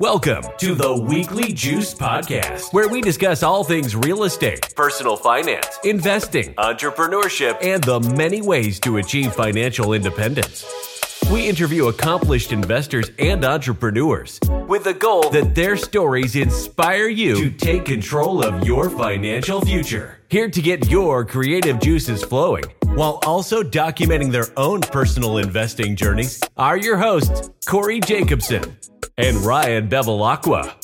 Welcome to the Weekly Juice Podcast, where we discuss all things real estate, personal finance, investing, entrepreneurship, and the many ways to achieve financial independence. We interview accomplished investors and entrepreneurs with the goal that their stories inspire you to take control of your financial future. Here to get your creative juices flowing while also documenting their own personal investing journeys are your hosts, Corey Jacobson and Ryan Bevilacqua.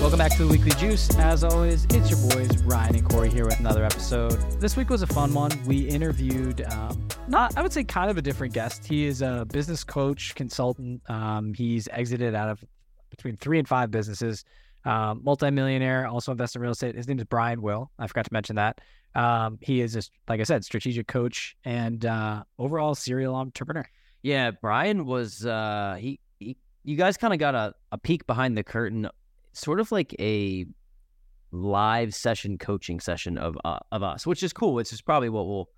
Welcome back to the Weekly Juice. As always, it's your boys Ryan and Corey here with another episode. This week was a fun one. We interviewed, um, not I would say, kind of a different guest. He is a business coach, consultant. Um, he's exited out of between three and five businesses. Um, multimillionaire, also invests in real estate. His name is Brian Will. I forgot to mention that. Um, he is, a, like I said, strategic coach and uh, overall serial entrepreneur. Yeah, Brian was uh, he, he. You guys kind of got a, a peek behind the curtain sort of like a live session coaching session of uh, of us, which is cool. Which is probably what we'll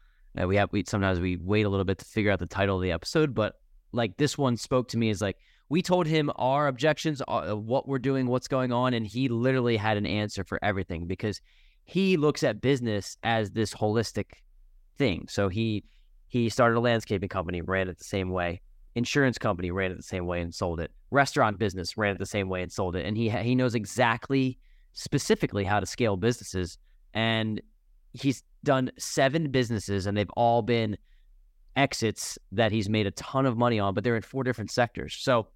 we have. We sometimes we wait a little bit to figure out the title of the episode, but like this one spoke to me as like we told him our objections, uh, what we're doing, what's going on, and he literally had an answer for everything because he looks at business as this holistic thing. So he he started a landscaping company, ran it the same way insurance company ran it the same way and sold it. Restaurant business ran it the same way and sold it. And he he knows exactly specifically how to scale businesses. And he's done seven businesses, and they've all been exits that he's made a ton of money on, but they're in four different sectors. So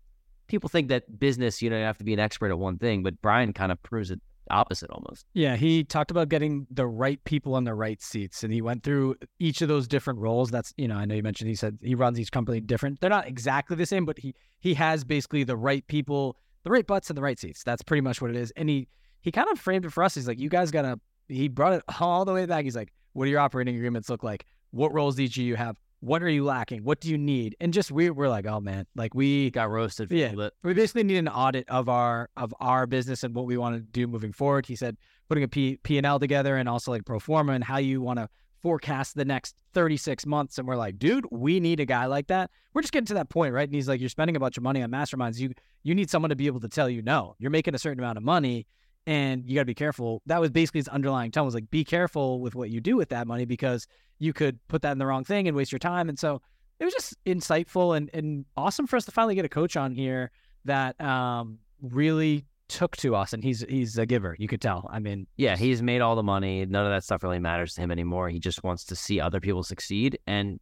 people think that business, you know, you have to be an expert at one thing, but Brian kind of proves it opposite almost. Yeah, he talked about getting the right people in the right seats, and he went through each of those different roles. That's you know, I know you mentioned he said he runs each company different. They're not exactly the same, but he he has basically the right people, the right butts in the right seats. That's pretty much what it is. And he he kind of framed it for us. He's like, you guys gotta. He brought it all the way back. He's like, what do your operating agreements look like? What roles each of you have? What are you lacking? What do you need? And just we we're like, oh man, like we got roasted. yeah, we basically need an audit of our of our business and what we want to do moving forward. He said putting a P P and L together and also like pro forma and how you want to forecast the next 36 months. And we're like, dude, we need a guy like that. We're just getting to that point, right? And he's like, you're spending a bunch of money on masterminds. You you need someone to be able to tell you no. You're making a certain amount of money and you got to be careful. That was basically his underlying tone was like, be careful with what you do with that money because you could put that in the wrong thing and waste your time. And so it was just insightful and, and awesome for us to finally get a coach on here that um, really took to us. And he's he's a giver, you could tell. I mean, yeah, he's made all the money. None of that stuff really matters to him anymore. He just wants to see other people succeed and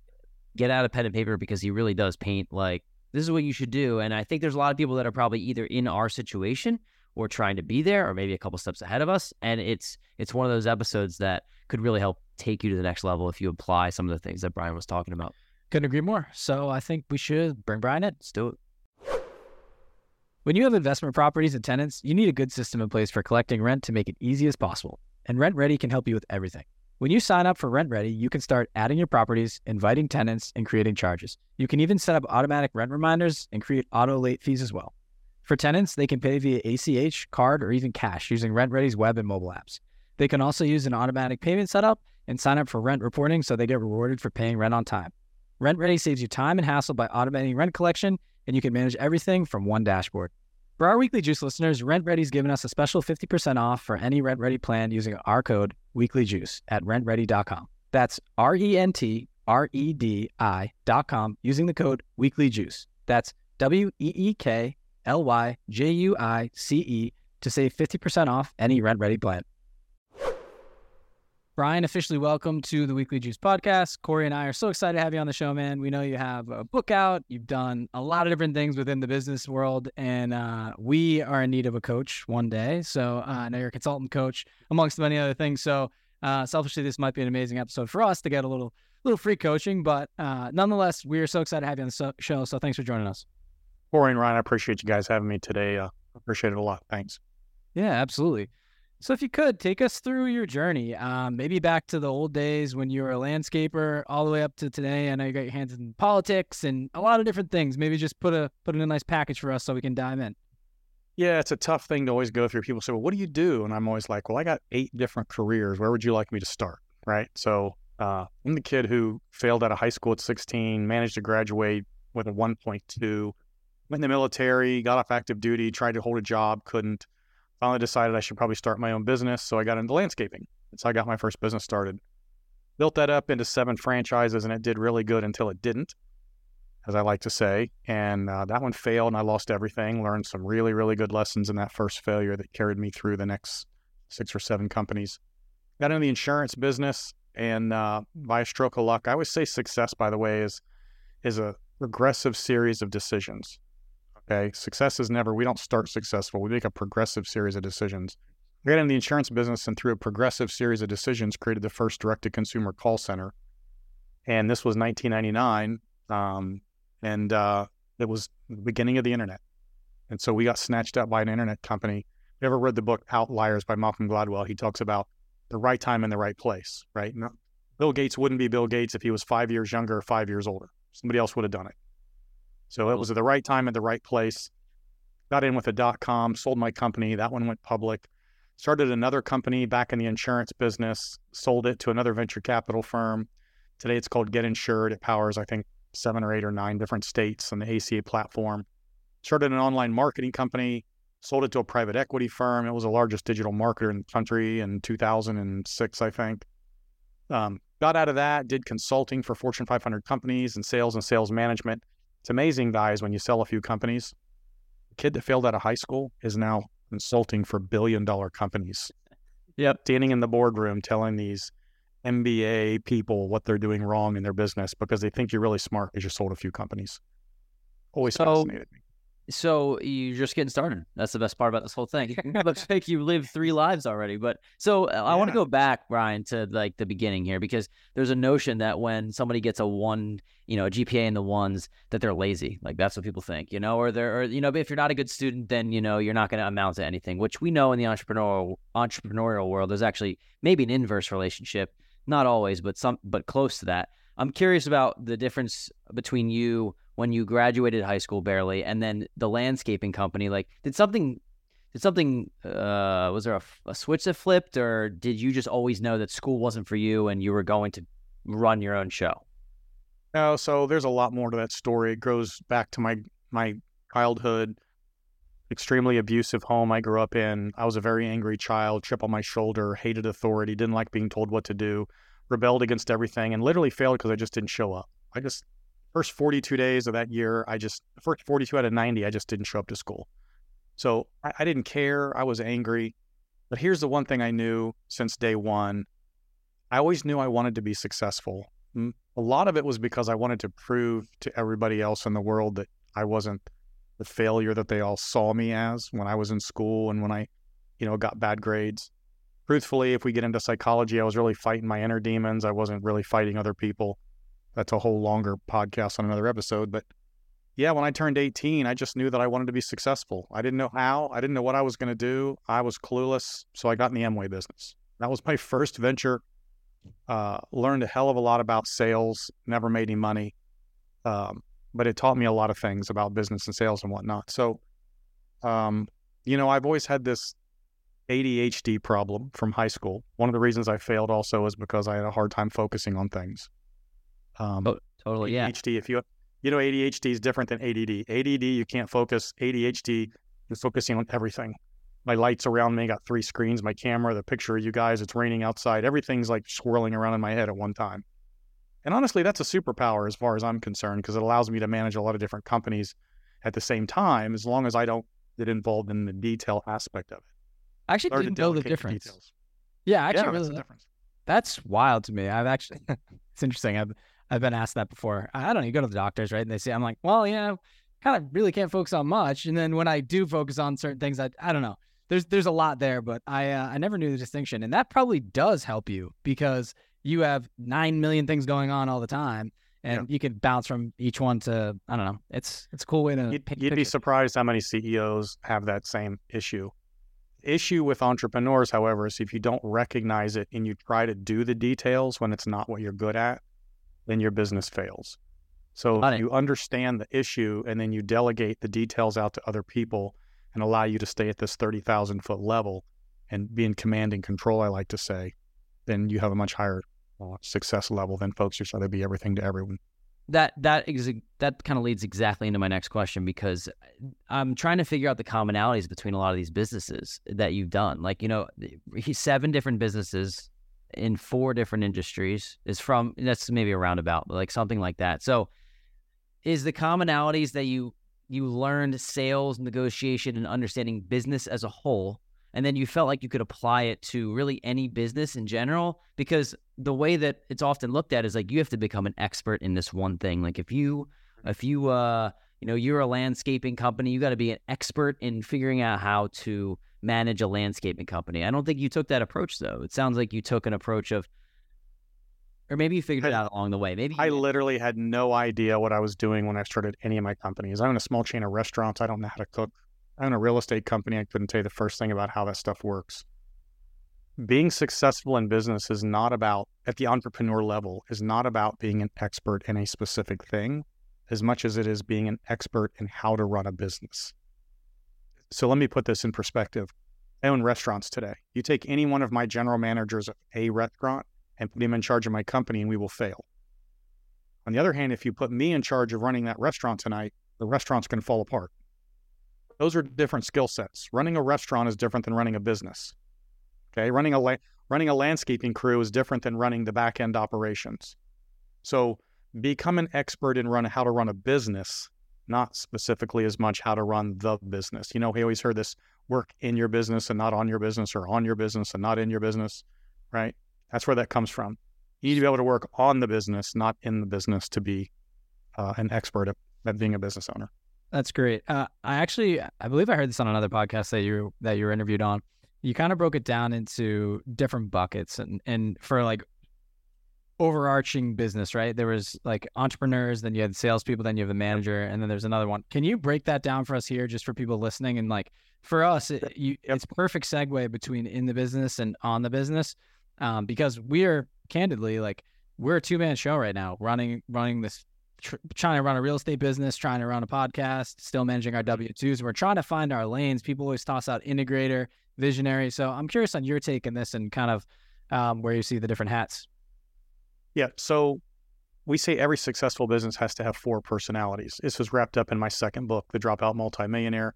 get out of pen and paper because he really does paint like this is what you should do. And I think there's a lot of people that are probably either in our situation or trying to be there or maybe a couple steps ahead of us and it's it's one of those episodes that could really help take you to the next level if you apply some of the things that Brian was talking about. Couldn't agree more. So I think we should bring Brian in. Let's do it. When you have investment properties and tenants, you need a good system in place for collecting rent to make it easy as possible. And RentRedi can help you with everything. When you sign up for RentRedi, you can start adding your properties, inviting tenants, and creating charges. You can even set up automatic rent reminders and create auto late fees as well. For tenants, they can pay via ACH, card, or even cash using RentRedi's web and mobile apps. They can also use an automatic payment setup and sign up for rent reporting so they get rewarded for paying rent on time. RentRedi saves you time and hassle by automating rent collection, and you can manage everything from one dashboard. For our weekly juice listeners, RentRedi's given us a special 50% off for any RentRedi plan using our code weeklyjuice at rentredi.com. That's R E N T R E D I.com using the code weeklyjuice. That's W E E K L Y J U I C E to save 50% off any RentRedi plan. Brian, officially welcome to the Weekly Juice podcast. Corey and I are so excited to have you on the show, man. We know you have a book out, you've done a lot of different things within the business world, and uh, we are in need of a coach one day. So uh, I know you're a consultant coach, amongst many other things. So uh, selfishly, this might be an amazing episode for us to get a little little free coaching, but uh, nonetheless, we are so excited to have you on the show. So thanks for joining us. Corey and Ryan, I appreciate you guys having me today. Uh, appreciate it a lot. Thanks. Yeah, absolutely. So, if you could take us through your journey, um, maybe back to the old days when you were a landscaper, all the way up to today. I know you got your hands in politics and a lot of different things. Maybe just put a put in a nice package for us so we can dive in. Yeah, it's a tough thing to always go through. People say, "Well, what do you do?" And I'm always like, "Well, I got eight different careers. Where would you like me to start?" Right. So, Uh, I'm the kid who failed out of high school at 16, managed to graduate with a 1.2, went in the military, got off active duty, tried to hold a job, couldn't. Finally decided I should probably start my own business. So I got into landscaping. That's how I got my first business started. Built that up into seven franchises and it did really good until it didn't, as I like to say. And uh, that one failed and I lost everything. Learned some really, really good lessons in that first failure that carried me through the next six or seven companies. Got into the insurance business and uh, by a stroke of luck, I always say success, by the way, is is a regressive series of decisions. Okay, success is never. We don't start successful. We make a progressive series of decisions. I got in the insurance business and through a progressive series of decisions, created the first direct-to-consumer call center, and this was 1999, um, and uh, it was the beginning of the internet. And so we got snatched up by an internet company. You ever read the book Outliers by Malcolm Gladwell? He talks about the right time in the right place, right? Bill Gates wouldn't be Bill Gates if he was five years younger or five years older. Somebody else would have done it. So it was at the right time at the right place. Got in with a dot com, sold my company. That one went public. Started another company back in the insurance business, sold it to another venture capital firm. Today it's called GetInsured. It powers, I think, seven or eight or nine different states on the ACA platform. Started an online marketing company, sold it to a private equity firm. It was the largest digital marketer in the country in 2006, I think. Um, got out of that, did consulting for Fortune 500 companies and sales and sales management. It's amazing, guys, when you sell a few companies. The kid that failed out of high school is now consulting for billion dollar companies. Yep. Standing in the boardroom telling these MBA people what they're doing wrong in their business because they think you're really smart because you sold a few companies. Always So- fascinated me. So you're just getting started. That's the best part about this whole thing. Looks like you lived three lives already. But so uh, I want to go back, Brian, to like the beginning here because there's a notion that when somebody gets a one, you know, a GPA in the ones, that they're lazy. Like that's what people think, you know, or they're, or you know, if you're not a good student, then you know you're not going to amount to anything. Which we know in the entrepreneurial entrepreneurial world, there's actually maybe an inverse relationship. Not always, but some, but close to that. I'm curious about the difference between you when you graduated high school barely and then the landscaping company like did something did something uh was there a, a switch that flipped or did you just always know that school wasn't for you and you were going to run your own show No, so there's a lot more to that story. It goes back to my my childhood, extremely abusive home I grew up in. I was a very angry child, chip on my shoulder, hated authority, didn't like being told what to do, rebelled against everything, and literally failed because I just didn't show up. I just first 42 days of that year, I just first 42 out of 90, I just didn't show up to school. So I, I didn't care. I was angry. But here's the one thing I knew since day one. I always knew I wanted to be successful. A lot of it was because I wanted to prove to everybody else in the world that I wasn't the failure that they all saw me as when I was in school and when I, you know, got bad grades. Truthfully, if we get into psychology, I was really fighting my inner demons. I wasn't really fighting other people. That's a whole longer podcast on another episode. But yeah, when I turned 18, I just knew that I wanted to be successful. I didn't know how, I didn't know what I was going to do. I was clueless. So I got in the Amway business. That was my first venture uh, learned a hell of a lot about sales, never made any money. Um, but it taught me a lot of things about business and sales and whatnot. So, um, you know, I've always had this ADHD problem from high school. One of the reasons I failed also is because I had a hard time focusing on things. Um, oh totally yeah ADHD, if you, you know, ADHD is different than ADD. ADD, you can't focus. ADHD, you're focusing on everything my lights around me got three screens my camera the picture of you guys it's raining outside everything's like swirling around in my head at one time and honestly that's a superpower as far as i'm concerned because it allows me to manage a lot of different companies at the same time as long as i don't get involved in the detail aspect of it I actually Learn didn't know the difference. details. Yeah, actually, yeah really, that's the difference That's wild to me. I've actually, it's interesting. I've I've been asked that before. I don't know. You go to the doctors, right? And they say, I'm like, well, you know, kind of really can't focus on much. And then when I do focus on certain things, I I don't know. There's there's a lot there, but I uh, I never knew the distinction, and that probably does help you because you have nine million things going on all the time, and you can bounce from each one to I don't know. It's it's a cool way to You'd, you'd be surprised how many CEOs have that same issue. Issue with entrepreneurs, however, is if you don't recognize it and you try to do the details when it's not what you're good at, then your business fails. So if you understand the issue and then you delegate the details out to other people and allow you to stay at this 30,000 foot level and be in command and control, I like to say, then you have a much higher uh, success level than folks who try to be everything to everyone. That that is that kind of leads exactly into my next question because I'm trying to figure out the commonalities between a lot of these businesses that you've done. Like you know, seven different businesses in four different industries is from that's maybe a roundabout, but like something like that. So, is the commonalities that you you learned sales, negotiation, and understanding business as a whole and then you felt like you could apply it to really any business in general? Because the way that it's often looked at is like you have to become an expert in this one thing. Like if you if you uh you know you're a landscaping company you got to be an expert in figuring out how to manage a landscaping company. I don't think you took that approach though. It sounds like you took an approach of or maybe you figured it out along the way. Maybe i literally had no idea what i was doing when i started any of my companies. I own a small chain of restaurants. I don't know how to cook. I own a real estate company. I couldn't tell you the first thing about how that stuff works. Being successful in business is not about, at the entrepreneur level, is not about being an expert in a specific thing as much as it is being an expert in how to run a business. So let me put this in perspective. I own restaurants today. You take any one of my general managers of a restaurant and put him in charge of my company, and we will fail. On the other hand, if you put me in charge of running that restaurant tonight, the restaurant's going to fall apart. Those are different skill sets. Running a restaurant is different than running a business. Okay, running a la- running a landscaping crew is different than running the back end operations. So become an expert in run how to run a business, not specifically as much how to run the business. You know, we always heard this work in your business and not on your business, or on your business and not in your business, right? That's where that comes from. You need to be able to work on the business, not in the business, to be uh, an expert at, at being a business owner. That's great. Uh, I actually, I believe I heard this on another podcast that you that you were interviewed on. You kind of broke it down into different buckets, and and for like overarching business, right? There was like entrepreneurs, then you had salespeople, then you have the manager, and then there's another one. Can you break that down for us here, just for people listening? And like for us, it, you, it's perfect segue between in the business and on the business, um, because we are candidly like we're a two man show right now, running running this tr- trying to run a real estate business, trying to run a podcast, still managing our W 2s. We're trying to find our lanes. People always toss out integrator, visionary. So I'm curious on your take on this and kind of um, where you see the different hats. Yeah. So we say every successful business has to have four personalities. This was wrapped up in my second book, The Dropout Multimillionaire,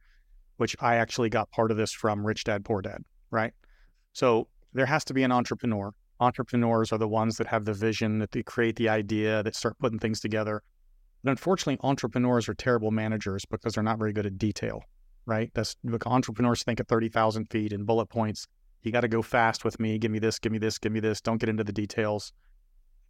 which I actually got part of this from Rich Dad Poor Dad, right? So there has to be an entrepreneur. Entrepreneurs are the ones that have the vision, that they create the idea, that start putting things together. But unfortunately, entrepreneurs are terrible managers because they're not very good at detail, right? That's entrepreneurs think at 30,000 feet in bullet points. You got to go fast with me. Give me this, give me this, give me this. Don't get into the details.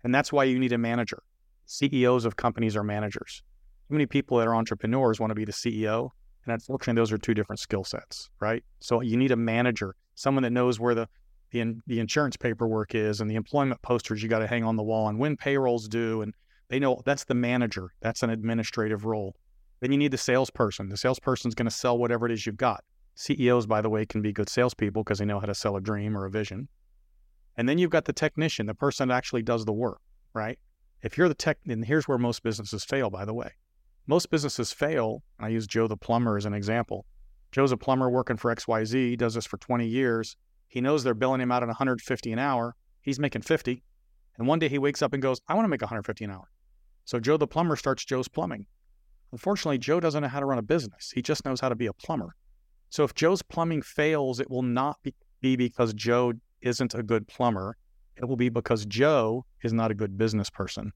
And that's why you need a manager. CEOs of companies are managers. Too many people that are entrepreneurs want to be the CEO. And unfortunately, those are two different skill sets, right? So you need a manager, someone that knows where the the, the insurance paperwork is and the employment posters you got to hang on the wall and when payrolls due and they know that's the manager. That's an administrative role. Then you need the salesperson. The salesperson's going to sell whatever it is you've got. CEOs, by the way, can be good salespeople because they know how to sell a dream or a vision. And then you've got the technician, the person that actually does the work, right? If you're the tech, and here's where most businesses fail, by the way. Most businesses fail. I use Joe the plumber as an example. Joe's a plumber working for XYZ, he does this for 20 years. He knows they're billing him out at 150 an hour. He's making 50. And one day he wakes up and goes, I want to make 150 an hour. So Joe the plumber starts Joe's plumbing. Unfortunately, Joe doesn't know how to run a business. He just knows how to be a plumber. So if Joe's plumbing fails, it will not be, be because Joe isn't a good plumber. It will be because Joe is not a good business person.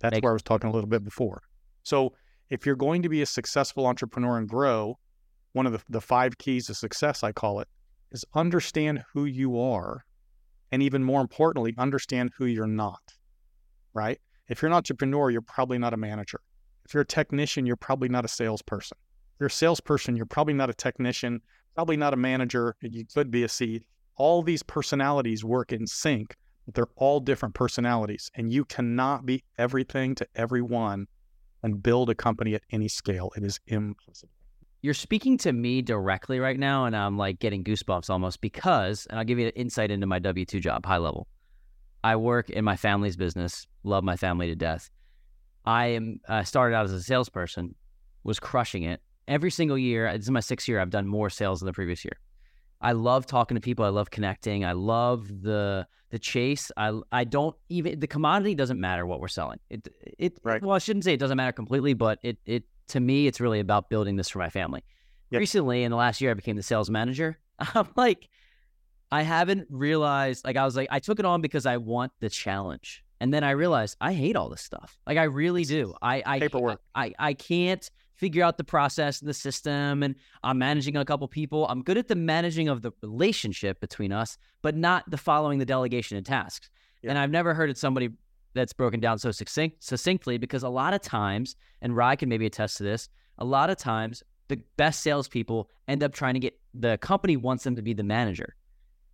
That's where I was talking a little bit before. So if you're going to be a successful entrepreneur and grow, one of the, the five keys to success, I call it, is understand who you are. And even more importantly, understand who you're not, right? If you're an entrepreneur, you're probably not a manager. If you're a technician, you're probably not a salesperson. If you're a salesperson, you're probably not a technician, probably not a manager. You could be a seed. All these personalities work in sync, but they're all different personalities. And you cannot be everything to everyone and build a company at any scale. It is impossible. You're speaking to me directly right now, and I'm like getting goosebumps almost because, and I'll give you an insight into my W 2 job, high level. I work in my family's business, love my family to death. I am uh, started out as a salesperson, was crushing it every single year. This is my sixth year. I've done more sales than the previous year. I love talking to people. I love connecting. I love the the chase. I I don't even the commodity doesn't matter what we're selling. It it Right. well I shouldn't say it doesn't matter completely, but it it to me it's really about building this for my family. Yep. Recently in the last year I became the sales manager. I'm like I haven't realized like I was like I took it on because I want the challenge. And then I realized I hate all this stuff. Like I really do. I I Paperwork. I I can't figure out the process and the system and I'm managing a couple people. I'm good at the managing of the relationship between us, but not the following the delegation of tasks. Yeah. And I've never heard it somebody that's broken down so succinct, succinctly because a lot of times, and Rye can maybe attest to this, a lot of times the best salespeople end up trying to get the company wants them to be the manager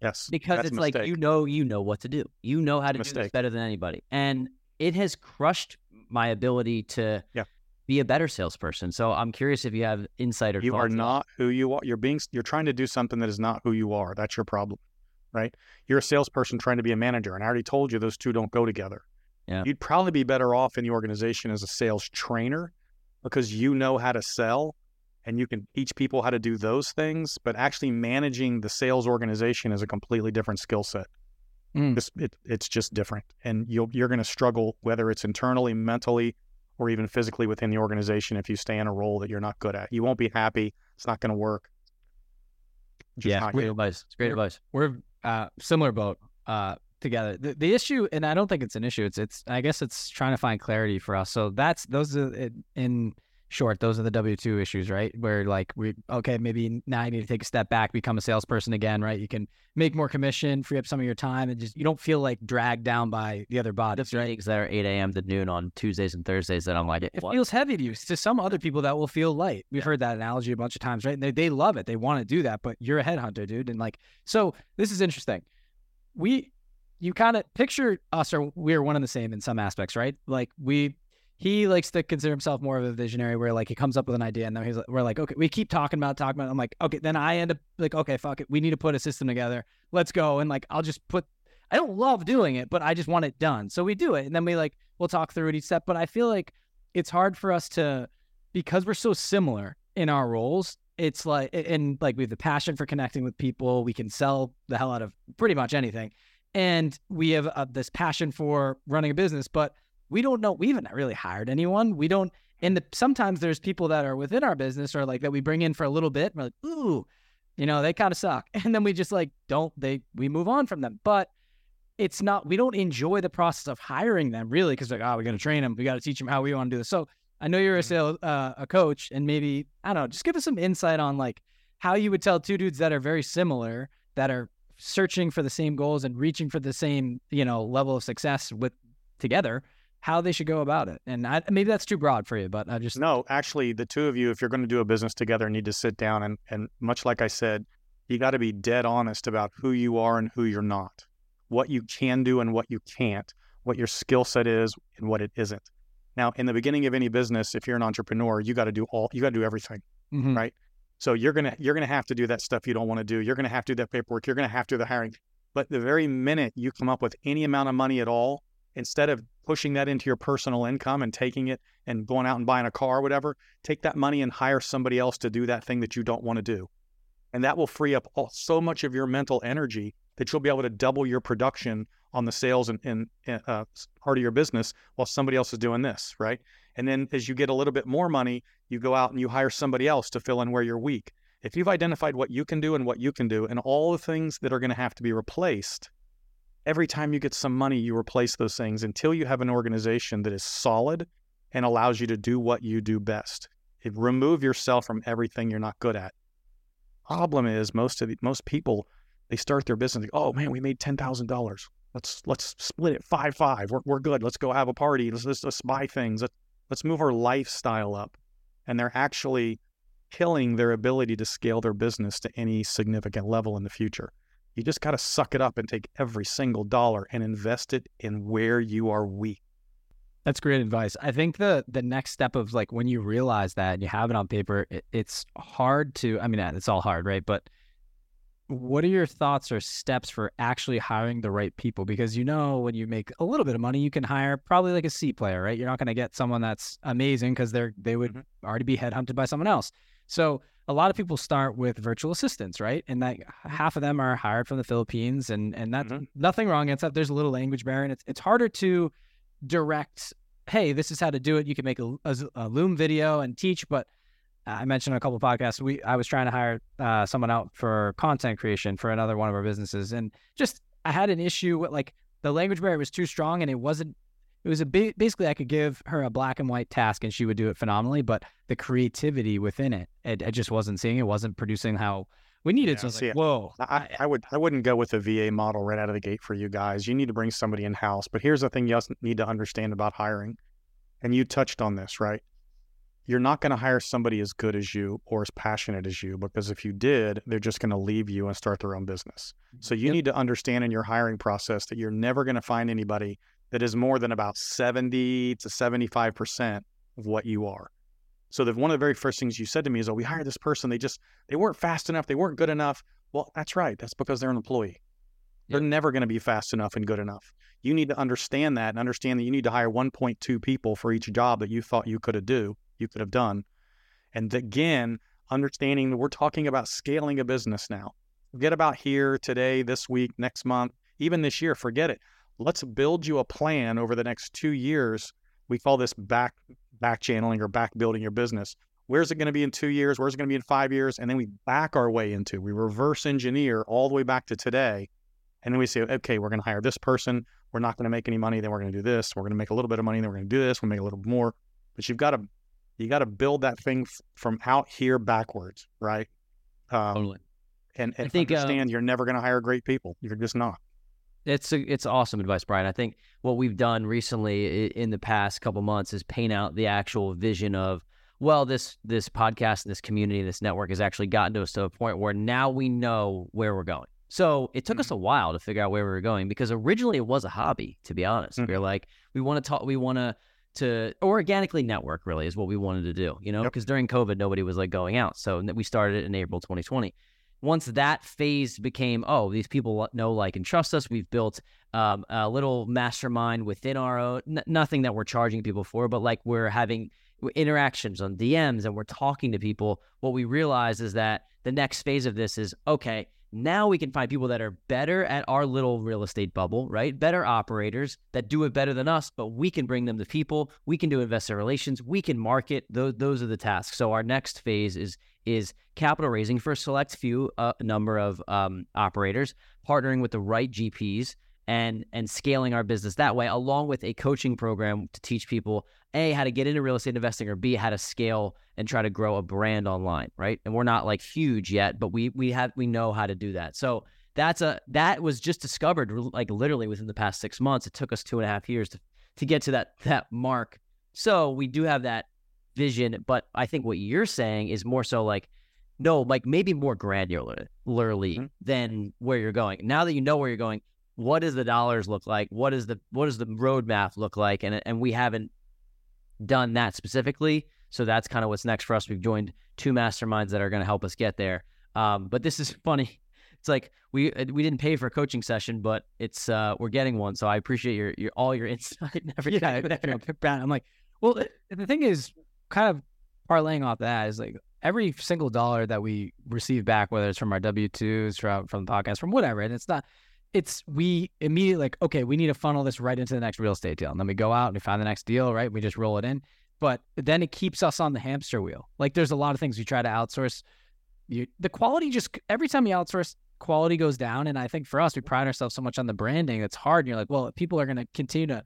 Yes. because it's like you know you know what to do. You know how to do this better than anybody, and it has crushed my ability to Yeah. Be a better salesperson. So I'm curious if you have insight or you are thoughts on that. not who you are. You're being you're trying to do something that is not who you are. That's your problem, right? You're a salesperson trying to be a manager, and I already told you those two don't go together. Yeah. You'd probably be better off in the organization as a sales trainer because you know how to sell and you can teach people how to do those things. But actually managing the sales organization is a completely different skill set. Mm. It's, it, it's just different, and you'll, you're going to struggle whether it's internally, mentally, or even physically within the organization if you stay in a role that you're not good at. You won't be happy. It's not going to work. Just Yeah, great you. advice. It's great We're- advice. we're uh, similar boat uh, together. The, the issue, and I don't think it's an issue. It's it's I guess it's trying to find clarity for us. So that's those are in- in short. Those are the W two issues, right? Where like we okay, maybe now you need to take a step back, become a salesperson again, right? You can make more commission, free up some of your time, and just you don't feel like dragged down by the other The bodies, right? meetings that are 8 a.m. to noon on Tuesdays and Thursdays that I'm like, It what? feels heavy to you. To some other people, that will feel light. We've heard that analogy a bunch of times, right? And they, they love it. They want to do that, but you're a headhunter, dude. And like, so this is interesting. We, you kind of picture us, or we're one and the same in some aspects, right? Like we, he likes to consider himself more of a visionary, where like he comes up with an idea, and then he's like, we're like, okay, we keep talking about, talking about. it. I'm like, okay, then I end up like, okay, fuck it, we need to put a system together. Let's go, and like, I'll just put. I don't love doing it, but I just want it done. So we do it, and then we like we'll talk through it each step. But I feel like it's hard for us to because we're so similar in our roles. It's like and like we have the passion for connecting with people. We can sell the hell out of pretty much anything, and we have uh, this passion for running a business. But we don't know. We haven't really hired anyone. We don't. And the, sometimes there's people that are within our business or like that we bring in for a little bit. And we're like, ooh, you know, they kind of suck, and then we just like don't. They we move on from them, but it's not we don't enjoy the process of hiring them really because like oh we got to train them we got to teach them how we want to do this so i know you're a sales uh, a coach and maybe i don't know just give us some insight on like how you would tell two dudes that are very similar that are searching for the same goals and reaching for the same you know level of success with together how they should go about it and I, maybe that's too broad for you but i just No, actually, the two of you, if you're going to do a business together, need to sit down and, and much like I said, you got to be dead honest about who you are and who you're not, what you can do and what you can't, what your skill set is and what it isn't. Now, in the beginning of any business, if you're an entrepreneur, you got to do all, you got to do everything. Mhm. right? So you're gonna you're gonna have to do that stuff you don't want to do. You're gonna have to do that paperwork. You're gonna have to do the hiring. But the very minute you come up with any amount of money at all, instead of pushing that into your personal income and taking it and going out and buying a car or whatever, take that money and hire somebody else to do that thing that you don't want to do. And that will free up all, so much of your mental energy that you'll be able to double your production on the sales and, and uh, part of your business while somebody else is doing this, right? And then as you get a little bit more money, you go out and you hire somebody else to fill in where you're weak. If you've identified what you can do and what you can do and all the things that are going to have to be replaced, every time you get some money, you replace those things until you have an organization that is solid and allows you to do what you do best. Remove yourself from everything you're not good at. Problem is, most of the, most people they start their business. Like, oh man, we made ten thousand dollars. Let's let's split it five five. We're we're good. Let's go have a party. Let's let's, let's buy things. Let's let's move our lifestyle up. And they're actually killing their ability to scale their business to any significant level in the future. You just got to suck it up and take every single dollar and invest it in where you are weak. That's great advice. I think the the next step of like when you realize that and you have it on paper, it, it's hard to. I mean, it's all hard, right? But what are your thoughts or steps for actually hiring the right people? Because you know, when you make a little bit of money, you can hire probably like a C player, right? You're not going to get someone that's amazing because they're they would Mhm. already be headhunted by someone else. So a lot of people start with virtual assistants, right? And that half of them are hired from the Philippines, and and that's Mhm. nothing wrong against that. There's a little language barrier, and it's it's harder to direct. Hey, this is how to do it. You can make a, a, a Loom video and teach, but I mentioned a couple of podcasts. We I was trying to hire uh, someone out for content creation for another one of our businesses, and just I had an issue with like the language barrier was too strong, and it wasn't. It was a ba- basically I could give her a black and white task, and she would do it phenomenally. But the creativity within it, it, I just wasn't seeing. It wasn't producing how we needed. Yeah, so I was see, like, whoa. I, I would I wouldn't go with a VA model right out of the gate for you guys. You need to bring somebody in house. But here's the thing you also need to understand about hiring, and you touched on this, right? You're not going to hire somebody as good as you or as passionate as you because if you did, they're just going to leave you and start their own business. So you Yep. need to understand in your hiring process that you're never going to find anybody that is more than about 70 to 75% of what you are. So that one of the very first things you said to me is, "Oh, we hired this person. They just they weren't fast enough. They weren't good enough." Well, that's right. That's because they're an employee. They're never going to be fast enough and good enough. You need to understand that and understand that you need to hire 1.2 people for each job that you thought you could have do, you could have done. And again, understanding that we're talking about scaling a business now. Forget about here, today, this week, next month, even this year. Forget it. Let's build you a plan over the next two years. We call this back back channeling or back building your business. Where's it going to be in two years? Where's it going to be in five years? And then we back our way into, we reverse engineer all the way back to today. And then we say, okay, we're going to hire this person. We're not going to make any money. Then we're going to do this. We're going to make a little bit of money. Then we're going to do this. We'll make a little more. But you've got to, you got to build that thing f- from out here backwards, right? Um, Totally. and, and think, uh, understand you're never going to hire great people. You're just not. It's a, it's awesome advice, Brian. I think what we've done recently in the past couple months is paint out the actual vision of well, this this podcast and this community, this network has actually gotten to us to a point where now we know where we're going. So it took us a while to figure out where we were going because originally it was a hobby, to be honest. Mhm. We are like, we want to talk, we want to to organically network. Really, is what we wanted to do. You know, Yep. because during COVID, nobody was like going out, so we started it in April 2020 once that phase became, oh, these people know, like, and trust us, we've built um, a little mastermind within our own, n- nothing that we're charging people for, but like we're having interactions on DMs and we're talking to people. What we realize is that the next phase of this is, okay, now we can find people that are better at our little real estate bubble, right? Better operators that do it better than us, but we can bring them to people. We can do investor relations. We can market. Those, those are the tasks. So our next phase is is capital raising for a select few uh, number of um, operators, partnering with the right GPs, and and scaling our business that way, along with a coaching program to teach people a how to get into real estate investing, or b how to scale and try to grow a brand online, right? And we're not like huge yet, but we we have we know how to do that. So that's a that was just discovered like literally within the past six months. It took us two and a half years to to get to that that mark. So we do have that vision, but I think what you're saying is more so like no, like maybe more granularly Mhm. than where you're going. Now that you know where you're going, what does the dollars look like? What is the what does the roadmap look like? And and we haven't done that specifically. So that's kind of what's next for us. We've joined two masterminds that are going to help us get there. Um, but this is funny. It's like we we didn't pay for a coaching session, but it's uh, we're getting one. So I appreciate your your all your insight and everything. yeah, I'm like, well, the thing is, kind of parlaying off that is like every single dollar that we receive back, whether it's from our W twos, from from the podcast, from whatever, and it's not. It's we immediately like, okay, we need to funnel this right into the next real estate deal, and then we go out and we find the next deal, right? We just roll it in, but then it keeps us on the hamster wheel. Like, there's a lot of things we try to outsource. You, the quality just every time you outsource, quality goes down, and I think for us, we pride ourselves so much on the branding. It's hard. And you're like, well, people are going to continue to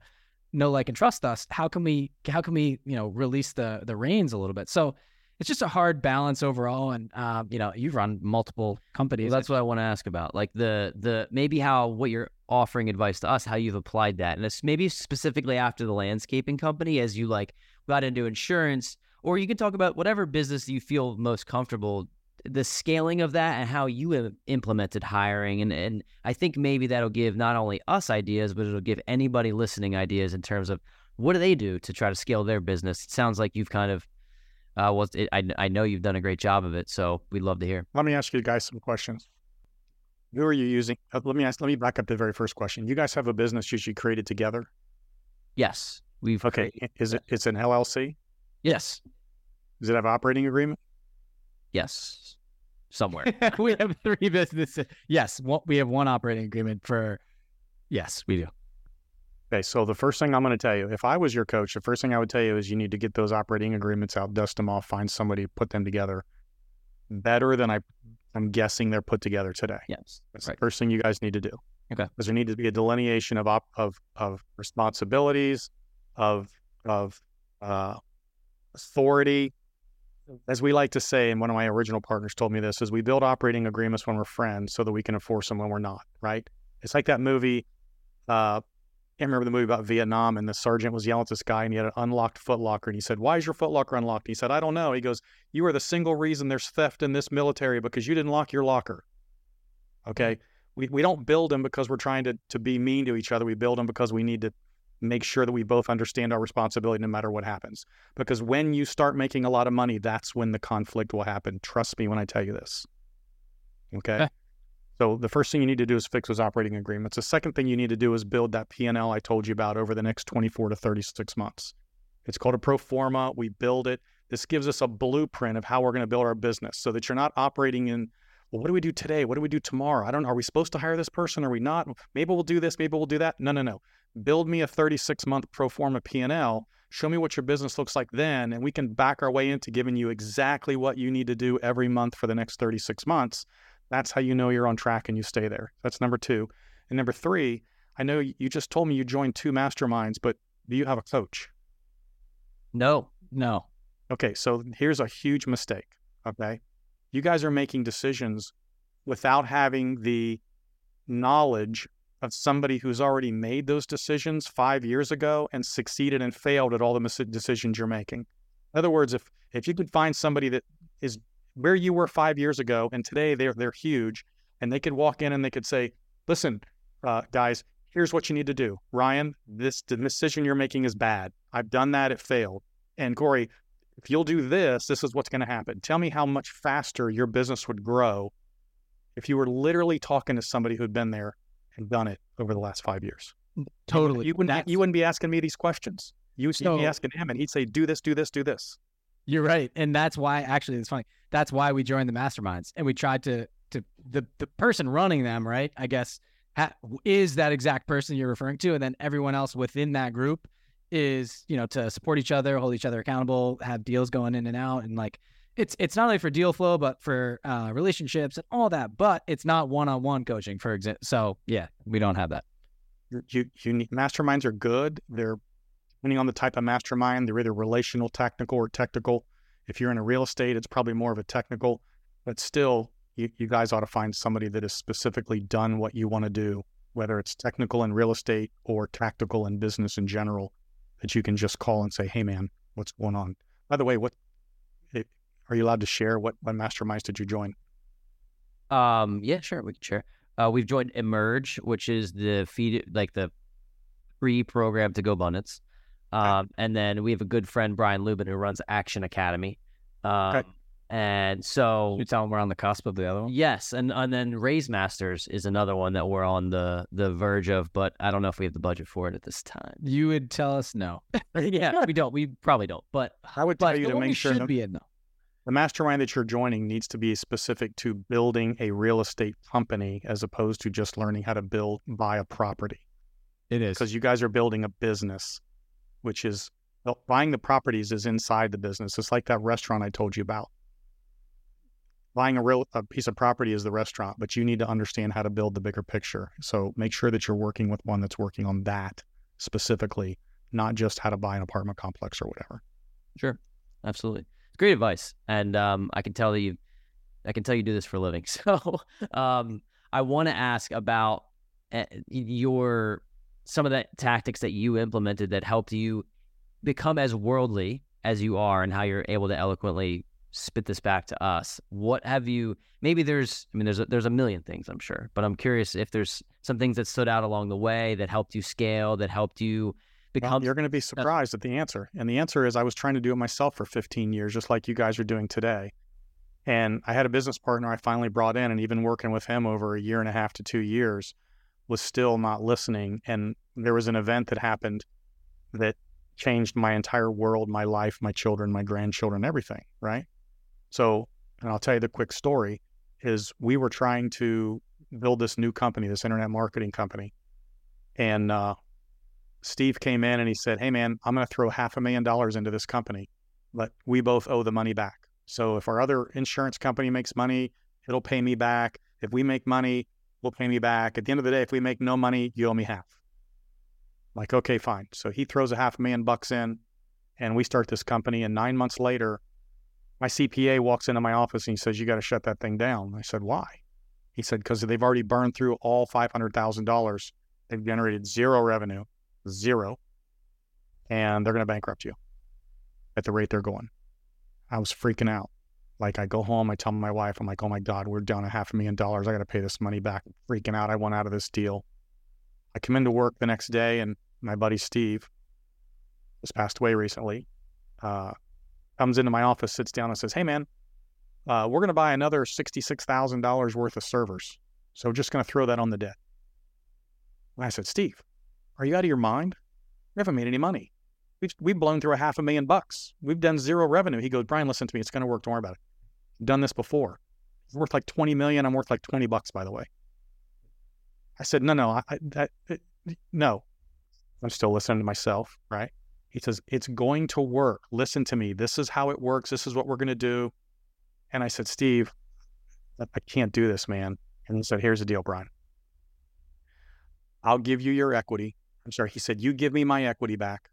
know, like, and trust us, how can we, how can we, you know, release the the reins a little bit? So it's just a hard balance overall. And um, you know, you've run multiple companies. Well, that's what I want to ask about. Like the the maybe how what you're offering advice to us, how you've applied that, and it's maybe specifically after the landscaping company, as you like got into insurance, or you can talk about whatever business you feel most comfortable. The scaling of that and how you im- implemented hiring, and and I think maybe that'll give not only us ideas, but it'll give anybody listening ideas in terms of what do they do to try to scale their business. It sounds like you've kind of uh, well, it, I I know you've done a great job of it, so we'd love to hear. Let me ask you guys some questions. Who are you using? uh, Let me ask. Let me back up to the very first question. You guys have a business usually created together. Yes, we've Okay, is it? It's an LLC. Yes. Does it have operating agreement? Yes, somewhere. we have three businesses. Yes, one, we have one operating agreement for. Yes, we do. Okay, so the first thing I'm going to tell you, if I was your coach, the first thing I would tell you is you need to get those operating agreements out, dust them off, find somebody, put them together better than I, I'm guessing they're put together today. yes, That's right. the first thing you guys need to do. Okay. Because there needs to be a delineation of op, of of responsibilities, of of uh, authority. As we like to say, and one of my original partners told me this, is we build operating agreements when we're friends so that we can enforce them when we're not. Right? It's like that movie. Uh, can't remember the movie about Vietnam, and the sergeant was yelling at this guy, and he had an unlocked footlocker, and he said, "Why is your footlocker unlocked?" He said, "I don't know." He goes, "You are the single reason there's theft in this military because you didn't lock your locker." Okay we, we don't build them because we're trying to, to be mean to each other. We build them because we need to make sure that we both understand our responsibility no matter what happens. Because when you start making a lot of money, that's when the conflict will happen. Trust me when I tell you this. Okay. Okay. So the first thing you need to do is fix those operating agreements. The second thing you need to do is build that P&L I told you about over the next 24 to 36 months. It's called a pro forma. We build it. This gives us a blueprint of how we're going to build our business so that you're not operating in well, what do we do today? What do we do tomorrow? I don't know. Are we supposed to hire this person? Are we not? Maybe we'll do this. Maybe we'll do that. No, no, no. Build me a 36 month pro forma P&L. Show me what your business looks like then, and we can back our way into giving you exactly what you need to do every month for the next 36 months. That's how you know you're on track and you stay there. That's number two. And number three, I know you just told me you joined two masterminds, but do you have a coach? No, No. Okay, so here's a huge mistake. Okay. You guys are making decisions without having the knowledge of somebody who's already made those decisions five years ago and succeeded and failed at all the decisions you're making. In other words, if if you could find somebody that is where you were five years ago and today they're they're huge and they could walk in and they could say, listen, uh, guys, here's what you need to do. Ryan, this decision you're making is bad. I've done that, it failed. And Corey, if you'll do this, this is what's going to happen. Tell me how much faster your business would grow if you were literally talking to somebody who'd been there and done it over the last five years. Totally. You wouldn't, That's- you wouldn't be asking me these questions. You, would So- be asking him, and he'd say, do this, do this, do this. You're right, and that's why actually it's funny. That's why we joined the masterminds, and we tried to to the the person running them, right? I guess ha, is that exact person you're referring to, and then everyone else within that group is you know to support each other, hold each other accountable, have deals going in and out, and like it's it's not only for deal flow, but for uh, relationships and all that. But it's not one on one coaching, for example. So yeah, we don't have that. You, you, need, masterminds are good. They're depending on the type of mastermind, they're either relational, technical, or technical. If you're in a real estate, it's probably more of a technical, but still, you, you guys ought to find somebody that has specifically done what you want to do, whether it's technical in real estate or tactical in business in general, that you can just call and say, "Hey, man, what's going on?" By the way, what are you allowed to share? What what masterminds did you join? Um, yeah, sure, we can share. Uh, we've joined Emerge, which is the feed, like the free program to GoBundance. Um, and then we have a good friend Brian Luebben who runs Action Academy. Um, and so You tell them we're on the cusp of the other one. yes, and and then Raise Masters is another one that we're on the the verge of, but I don't know if we have the budget for it at this time. You would tell us no, yeah, we don't. We probably don't. But I would but tell you to make sure should no- be in though. The mastermind that you're joining needs to be specific to building a real estate company as opposed to just learning how to build buy a property. It is. Because you guys are building a business which is well, buying the properties is inside the business. It's like that restaurant i told you about. Buying a real a piece of property is the restaurant but you need to understand how to build the bigger picture. So make sure that you're working with one that's working on that specifically not just how to buy an apartment complex or whatever. Sure, absolutely. It's great advice, and um, I can tell that you, I can tell you do this for a living. So, um, I want to ask about uh, your some of the tactics that you implemented that helped you become as worldly as you are, and how you're able to eloquently spit this back to us. What have you? Maybe there's, I mean, there's a, there's a million things I'm sure, but I'm curious if there's some things that stood out along the way that helped you scale, that helped you Well, you're going to be surprised at the answer. And the answer is I was trying to do it myself for 15 years, just like you guys are doing today. And I had a business partner I finally brought in, and even working with him over a year and a half to two years was still not listening. And there was an event that happened that changed my entire world, my life, my children, my grandchildren, everything. Right. So And I'll tell you the quick story is we were trying to build this new company, this internet marketing company. And uh, Steve came in and he said, Hey, man, I'm going to throw half a million dollars into this company, but we both owe the money back. So if our other insurance company makes money, it'll pay me back. If we make money, we'll pay me back. At the end of the day, if we make no money, you owe me half. Like, okay, fine. So he throws a half a million bucks in and we start this company. And nine months later, my CPA walks into my office and he says, You got to shut that thing down. I said, Why? He said, Because they've already burned through all $500,000. They've generated zero revenue, zero, and they're going to bankrupt you at the rate they're going. I was freaking out. Like I go home, I tell my wife, I'm like, oh my God, we're down a half a million dollars. I got to pay this money back. I'm freaking out. I want out of this deal. I come into work the next day and my buddy Steve has passed away recently. Uh, comes into my office, sits down and says, Hey man, uh, we're going to buy another $66,000 worth of servers. So just going to throw that on the debt. And I said, Steve, are you out of your mind? We haven't made any money. We've, we've blown through a half a million bucks. We've done zero revenue. He goes, Brian, listen to me. It's going to work. Don't worry about it. I've done this before. It's worth like 20 million. I'm worth like 20 bucks, by the way. I said, no, no, I, I, I, no. I'm still listening to myself, right? He says, it's going to work. Listen to me. This is how it works. This is what we're going to do. And I said, Steve, I can't do this, man. And he said, here's the deal, Brian. I'll give you your equity. I'm sorry. He said, you give me my equity back.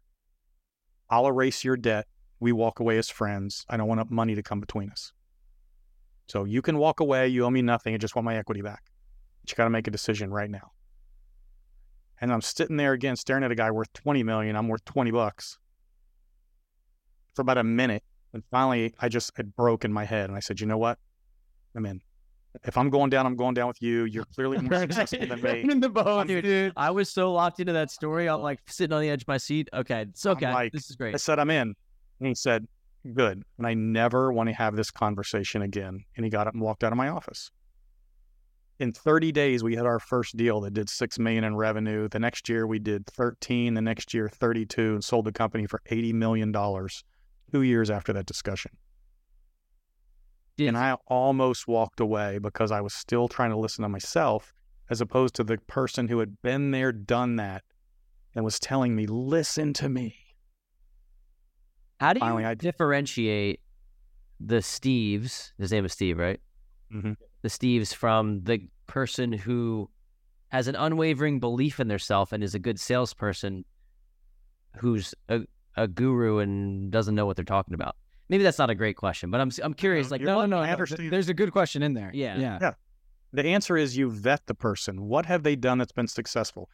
I'll erase your debt. We walk away as friends. I don't want money to come between us. So you can walk away. You owe me nothing. I just want my equity back. But you got to make a decision right now. And I'm sitting there again, staring at a guy worth 20 million. I'm worth 20 bucks for about a minute. And finally, I just had broke in my head. And I said, you know what? I'm in if I'm going down, I'm going down with you. You're clearly more successful than me. in the boat, dude, dude. I was so locked into that story. I'm like sitting on the edge of my seat. Okay, it's okay. Like, this is great. I said, I'm in. And he said, good. And I never want to have this conversation again. And he got up and walked out of my office. In 30 days, we had our first deal that did six million in revenue. The next year, we did 13. The next year, 32, and sold the company for 80 million dollars. Two years after that discussion. And I almost walked away because I was still trying to listen to myself as opposed to the person who had been there, done that, and was telling me, listen to me. How do you Finally, I... differentiate the Steves? His name is Steve, right? Mm-hmm. The Steves from the person who has an unwavering belief in themselves and is a good salesperson who's a, a guru and doesn't know what they're talking about. Maybe that's not a great question, but I'm I'm curious. like, no, no, no, there's a good question in there. Yeah, yeah, yeah. The answer is you vet the person. What have they done that's been successful?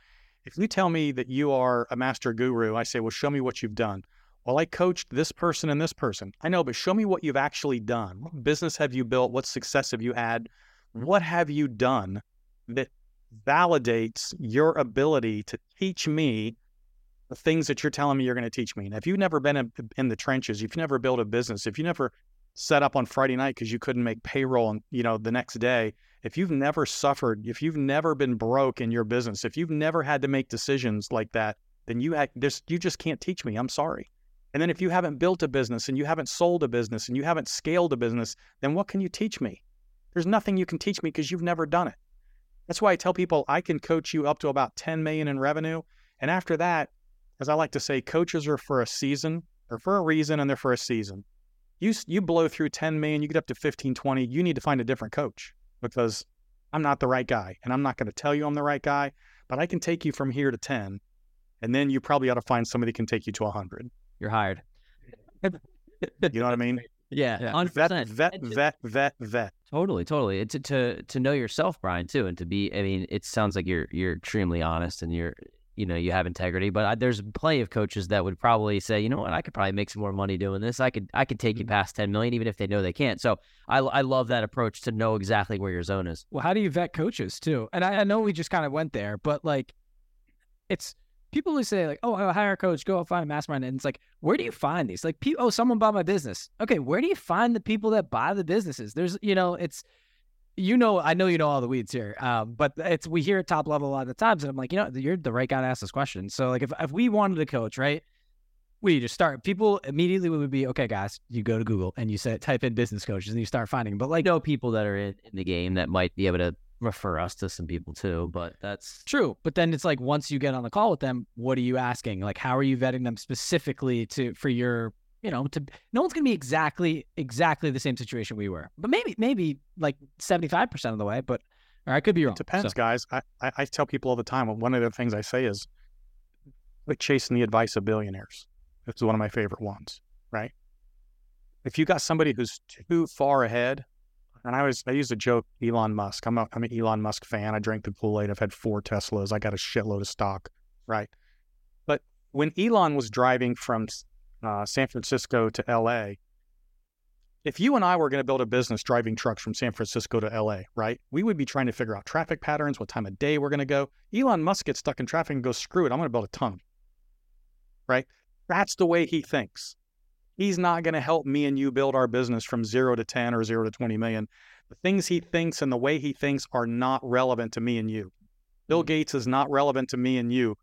If you tell me that you are a master guru, I say, well, show me what you've done. Well, I coached this person and this person. I know, but show me what you've actually done. What business have you built? What success have you had? What have you done that validates your ability to teach me the things that you're telling me you're going to teach me. And if you've never been in, the trenches, if you've never built a business, if you never set up on Friday night because you couldn't make payroll and you know the next day, if you've never suffered, if you've never been broke in your business, if you've never had to make decisions like that, then you just you just can't teach me. I'm sorry. And then if you haven't built a business and you haven't sold a business and you haven't scaled a business, then what can you teach me? There's nothing you can teach me because you've never done it. That's why I tell people I can coach you up to about 10 million in revenue. And after that, as I like to say, coaches are for a season. They're for a reason and they're for a season. You, you blow through 10 million, you get up to 15, 20, you need to find a different coach because I'm not the right guy. And I'm not going to tell you I'm the right guy, but I can take you from here to 10. And then you probably ought to find somebody that can take you to 100. You're hired. you know what I mean? Yeah, yeah. vet, vet, vet, vet, vet. Totally, totally. It's to, to to know yourself, Brian, too, and to be. I mean, it sounds like you're you're extremely honest, and you're you know you have integrity. But I, there's plenty of coaches that would probably say, you know what, I could probably make some more money doing this. I could I could take you mm-hmm. past 10 million, even if they know they can't. So I I love that approach to know exactly where your zone is. Well, how do you vet coaches too? And I, I know we just kind of went there, but like, it's people who say like, oh, I'll hire a coach, go find a mastermind, and it's like, where do you find these? Like, oh, someone bought my business. Okay, where do you find the people that buy the businesses? There's, you know, it's you know, I know you know all the weeds here, um, but it's we hear at top level a lot of the times, and I'm like, you know, you're the right guy to ask this question. So like, if if we wanted a coach, right, we just start? People immediately we would be okay, guys. You go to Google and you say type in business coaches and you start finding. But like, know people that are in, in the game that might be able to refer us to some people too. But that's True, but then it's like once you get on the call with them, what are you asking? Like, how are you vetting them specifically to for your, you know, to no one's gonna be exactly exactly the same situation we were, but maybe maybe like seventy five percent of the way. But or I could be wrong. It depends, So, guys. I, I, I tell people all the time. One of the things I say is, quit chasing the advice of billionaires. It's one of my favorite ones, right? If you got somebody who's too far ahead, and I was I used a joke, Elon Musk. I'm a I'm an Elon Musk fan. I drank the Kool Aid. I've had four Teslas. I got a shitload of stock, right? But when Elon was driving from uh, San Francisco to L.A., if you and I were going to build a business driving trucks from San Francisco to LA, right? We would be trying to figure out traffic patterns, what time of day we're going to go. Elon Musk gets stuck in traffic and goes, screw it, I'm going to build a tunnel, right? That's the way he thinks. He's not going to help me and you build our business from zero to 10 or zero to 20 million. The things he thinks and the way he thinks are not relevant to me and you. Bill Gates is not relevant to me and you.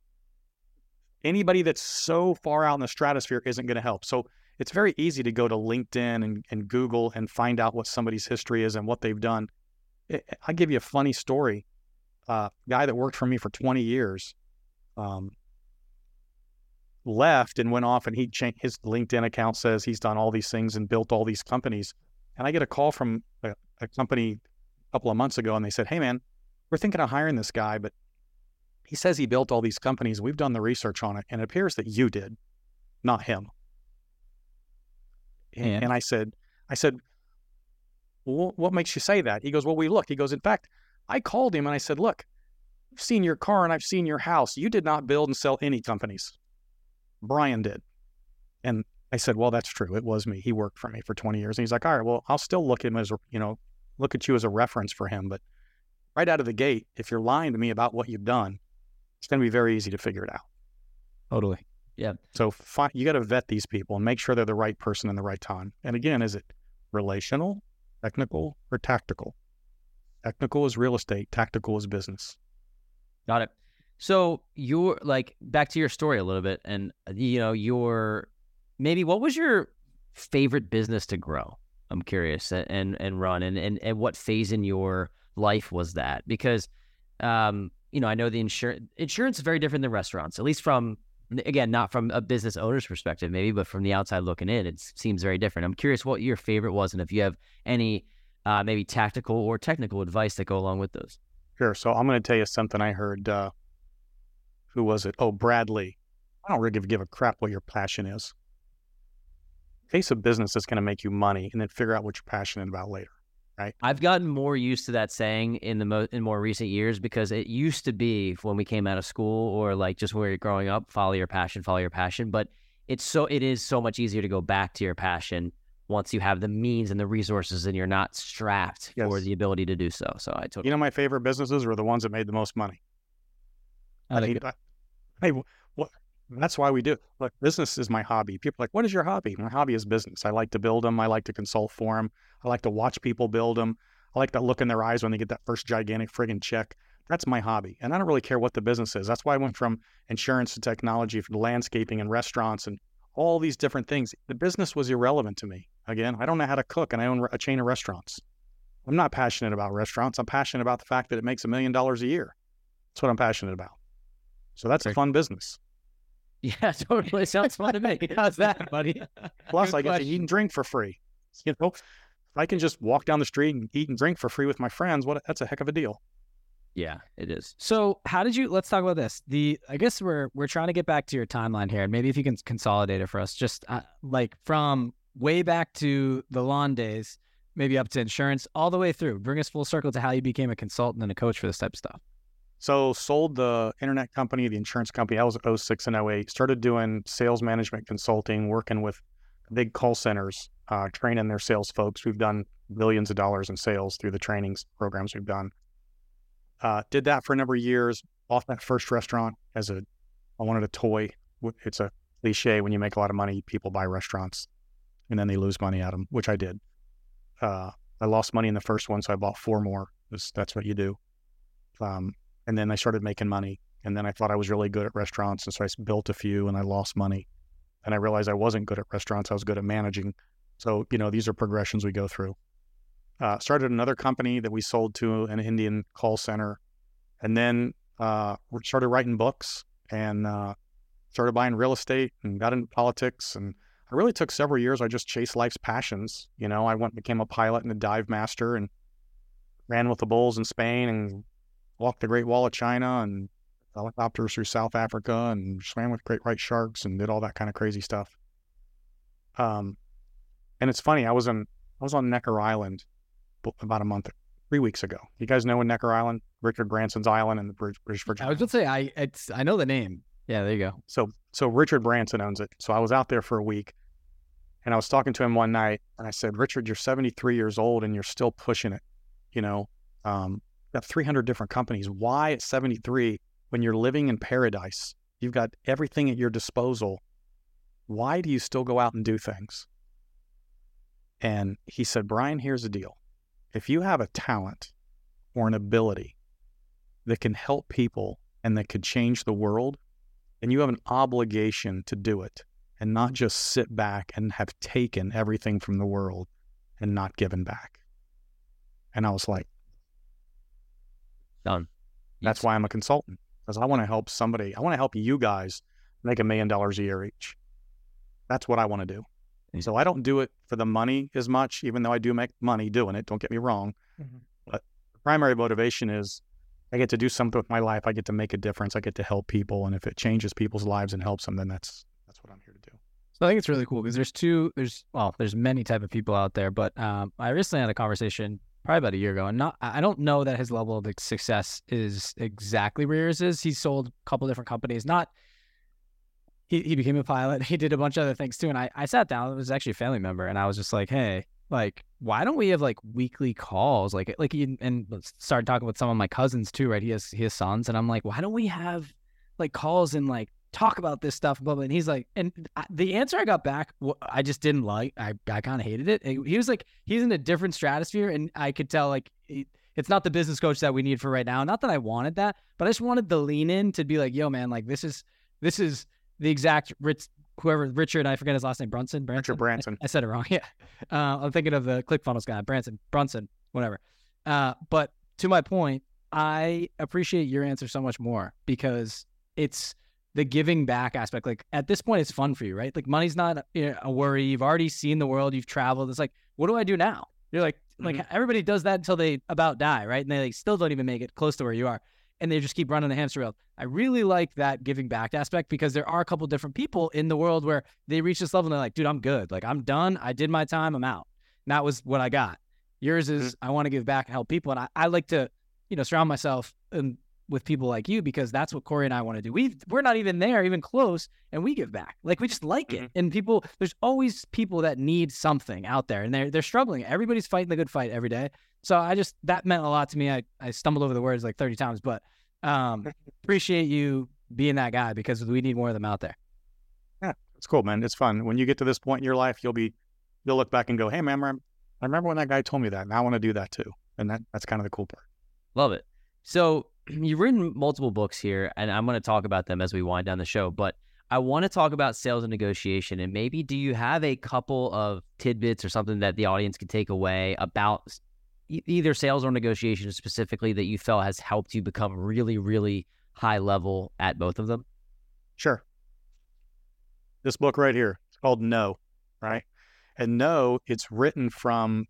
Anybody that's so far out in the stratosphere isn't going to help. So it's very easy to go to LinkedIn and, and Google and find out what somebody's history is and what they've done. I- I'll give you a funny story. Uh, guy that worked for me for 20 years um, left and went off and he changed his LinkedIn account says he's done all these things and built all these companies. And I get a call from a, a company a couple of months ago and they said, Hey man, we're thinking of hiring this guy, but he says he built all these companies. We've done the research on it and it appears that you did, not him. And, And? I said, I said, well, what makes you say that? He goes, well, we looked. He goes, in fact, I called him and I said, look, I've seen your car and I've seen your house. You did not build and sell any companies. Brian did. And I said, well, that's true. It was me. He worked for me for 20 years. And he's like, all right, well, I'll still look at him as, you know, look at you as a reference for him. But right out of the gate, if you're lying to me about what you've done, it's going to be very easy to figure it out. totally. Yeah. So fi- you got to vet these people and make sure they're the right person in the right time. And again, is it relational, technical, or tactical? Technical is real estate, tactical is business. Got it. So you're like back to your story a little bit, and you know your maybe what was your favorite business to grow? I'm curious and and run and and and what phase in your life was that? Because um you know I know the insurance insurance is very different than restaurants, at least from again not from a business owner's perspective maybe, but from the outside looking in, it seems very different. I'm curious what your favorite was, and if you have any uh, maybe tactical or technical advice that go along with those. Sure. So I'm going to tell you something I heard. Uh, who was it? Oh, Bradley. I don't really give, a crap what your passion is. Case of business that's going to make you money, and then figure out what you're passionate about later. I've gotten more used to that saying in the mo- in more recent years because it used to be when we came out of school or like just where you're growing up, follow your passion, follow your passion. But it's so it is so much easier to go back to your passion once you have the means and the resources and you're not strapped for the ability to do so. So I totally You know, my favorite businesses were the ones that made the most money. I mean, I- Hey, wh- what? That's why we do. Look, business is my hobby. People are like, what is your hobby? My hobby is business. I like to build them. I like to consult for them. I like to watch people build them. I like that look in their eyes when they get that first gigantic friggin' check. That's my hobby. And I don't really care what the business is. That's why I went from insurance to technology, from landscaping and restaurants and all these different things. The business was irrelevant to me. Again, I don't know how to cook and I own a chain of restaurants. I'm not passionate about restaurants. I'm passionate about the fact that it makes a million dollars a year. That's what I'm passionate about. So that's a fun business. Yeah, totally sounds fun to me. How's that, buddy? Plus, Good I get to eat and drink for free. You know, if I can just walk down the street and eat and drink for free with my friends. What that's a heck of a deal. Yeah, it is. So how did you? Let's talk about this. The I guess we're we're trying to get back to your timeline here, and maybe if you can consolidate it for us, just uh, like from way back to the lawn days, maybe up to insurance, all the way through. Bring us full circle to how you became a consultant and a coach for this type of stuff. So sold the internet company, the insurance company. I was at 06 and 08. Started doing sales management consulting, working with big call centers, uh, training their sales folks. We've done billions of dollars in sales through the trainings programs we've done. Uh, did that for a number of years. Bought that first restaurant as a, I wanted a toy. It's a cliche when you make a lot of money, people buy restaurants, and then they lose money at them, which I did. Uh, I lost money in the first one, so I bought four more. 'cause That's what you do. Um, and then I started making money. And then I thought I was really good at restaurants, and so I built a few, and I lost money. and I realized I wasn't good at restaurants. I was good at managing. So, you know, these are progressions we go through. Uh, started another company that we sold to an Indian call center, and then uh, started writing books and uh, started buying real estate and got into politics. And I really took several years. I just chased life's passions. You know, I went became a pilot and a dive master and ran with the bulls in Spain and walked the Great Wall of China and helicopters through South Africa and swam with great white sharks and did all that kind of crazy stuff. Um, and it's funny. I was on I was on Necker Island about a month, three weeks ago. You guys know in Necker Island, Richard Branson's island in the British Virgin. I was going to say I it's I know the name. Yeah, there you go. So so Richard Branson owns it. So I was out there for a week, and I was talking to him one night, and I said, Richard, you're 73 years old and you're still pushing it. You know, um, got 300 different companies. Why at 73 when you're living in paradise, you've got everything at your disposal. Why do you still go out and do things? And he said, Brian, here's the deal. If you have a talent or an ability that can help people and that could change the world, then you have an obligation to do it and not just sit back and have taken everything from the world and not given back. And I was like, done. That's why I'm a consultant because I want to help somebody. I want to help you guys make a million dollars a year each. That's what I want to do. So I don't do it for the money as much, even though I do make money doing it. Don't get me wrong. Mm-hmm. But the primary motivation is I get to do something with my life. I get to make a difference. I get to help people, and if it changes people's lives and helps them, then that's that's what I'm here to do. So I think it's really cool because there's two. There's well, there's many type of people out there, but um, I recently had a conversation probably about a year ago, and not I don't know that his level of success is exactly where yours is. He sold a couple different companies. Not he, he became a pilot. He did a bunch of other things too. And I, I sat down, it was actually a family member, and I was just like, hey, like, why don't we have like weekly calls? Like like and started talking with some of my cousins too, right? He has he has sons, and I'm like, why don't we have like calls and like talk about this stuff, blah, blah. And he's like, and the answer I got back, I just didn't like. I, I kind of hated it. He was like, he's in a different stratosphere, and I could tell like it's not the business coach that we need for right now. Not that I wanted that, but I just wanted the lean in to be like, yo, man, like this is this is the exact Rich, whoever Richard, I forget his last name, Brunson, Branson. Richard Branson. I, I said it wrong. Yeah, uh, I'm thinking of the ClickFunnels guy, Branson, Brunson, whatever. Uh, but to my point, I appreciate your answer so much more because it's the giving back aspect. Like at this point, it's fun for you, right? Like money's not a worry. You've already seen the world. You've traveled. It's like, what do I do now? You're like, mm-hmm. like everybody does that until they about die, right? And they like, still don't even make it close to where you are, and they just keep running the hamster wheel. I really like that giving back aspect because there are a couple different people in the world where they reach this level and they're like, dude, I'm good. Like I'm done. I did my time. I'm out. And that was what I got. Yours is mm-hmm. I want to give back and help people, and I, I like to, you know, surround myself and with people like you because that's what Corey and I want to do. We we're not even there, even close, and we give back. Like we just like mm-hmm. it. And people, there's always people that need something out there, and they're they're struggling. Everybody's fighting the good fight every day. So I just that meant a lot to me. I I stumbled over the words like 30 times, but um, appreciate you being that guy because we need more of them out there. Yeah, it's cool, man. It's fun. When you get to this point in your life, you'll be you'll look back and go, "Hey, man, I remember when that guy told me that, and I want to do that too." And that that's kind of the cool part. Love it. So you've written multiple books here, and I'm going to talk about them as we wind down the show. But I want to talk about sales and negotiation, and maybe do you have a couple of tidbits or something that the audience can take away about either sales or negotiation specifically that you felt has helped you become really, really high level at both of them? Sure. This book right here, it's called No, right? And No, it's written from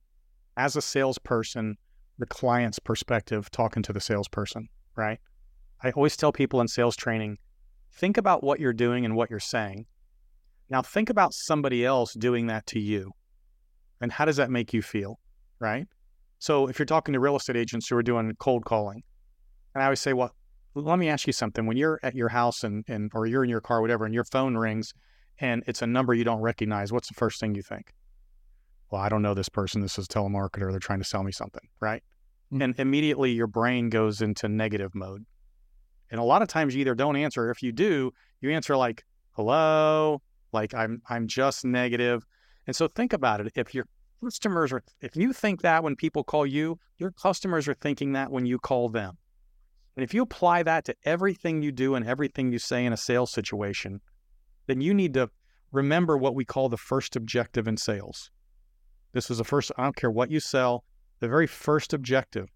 as a salesperson, the client's perspective talking to the salesperson right? I always tell people in sales training think about what you're doing and what you're saying. Now, think about somebody else doing that to you. And how does that make you feel, right? So, if you're talking to real estate agents who are doing cold calling, and I always say, well, let me ask you something. When you're at your house and, and or you're in your car, whatever, and your phone rings and it's a number you don't recognize, what's the first thing you think? Well, I don't know this person. This is a telemarketer. They're trying to sell me something, right? Mm-hmm. and immediately your brain goes into negative mode. And a lot of times you either don't answer. If you do, you answer like, hello, like I'm I'm just negative. And so think about it. If your customers are if you think that when people call you, your customers are thinking that when you call them. And if you apply that to everything you do and everything you say in a sales situation, then you need to remember what we call the first objective in sales. This is the first, I don't care what you sell, the very first objective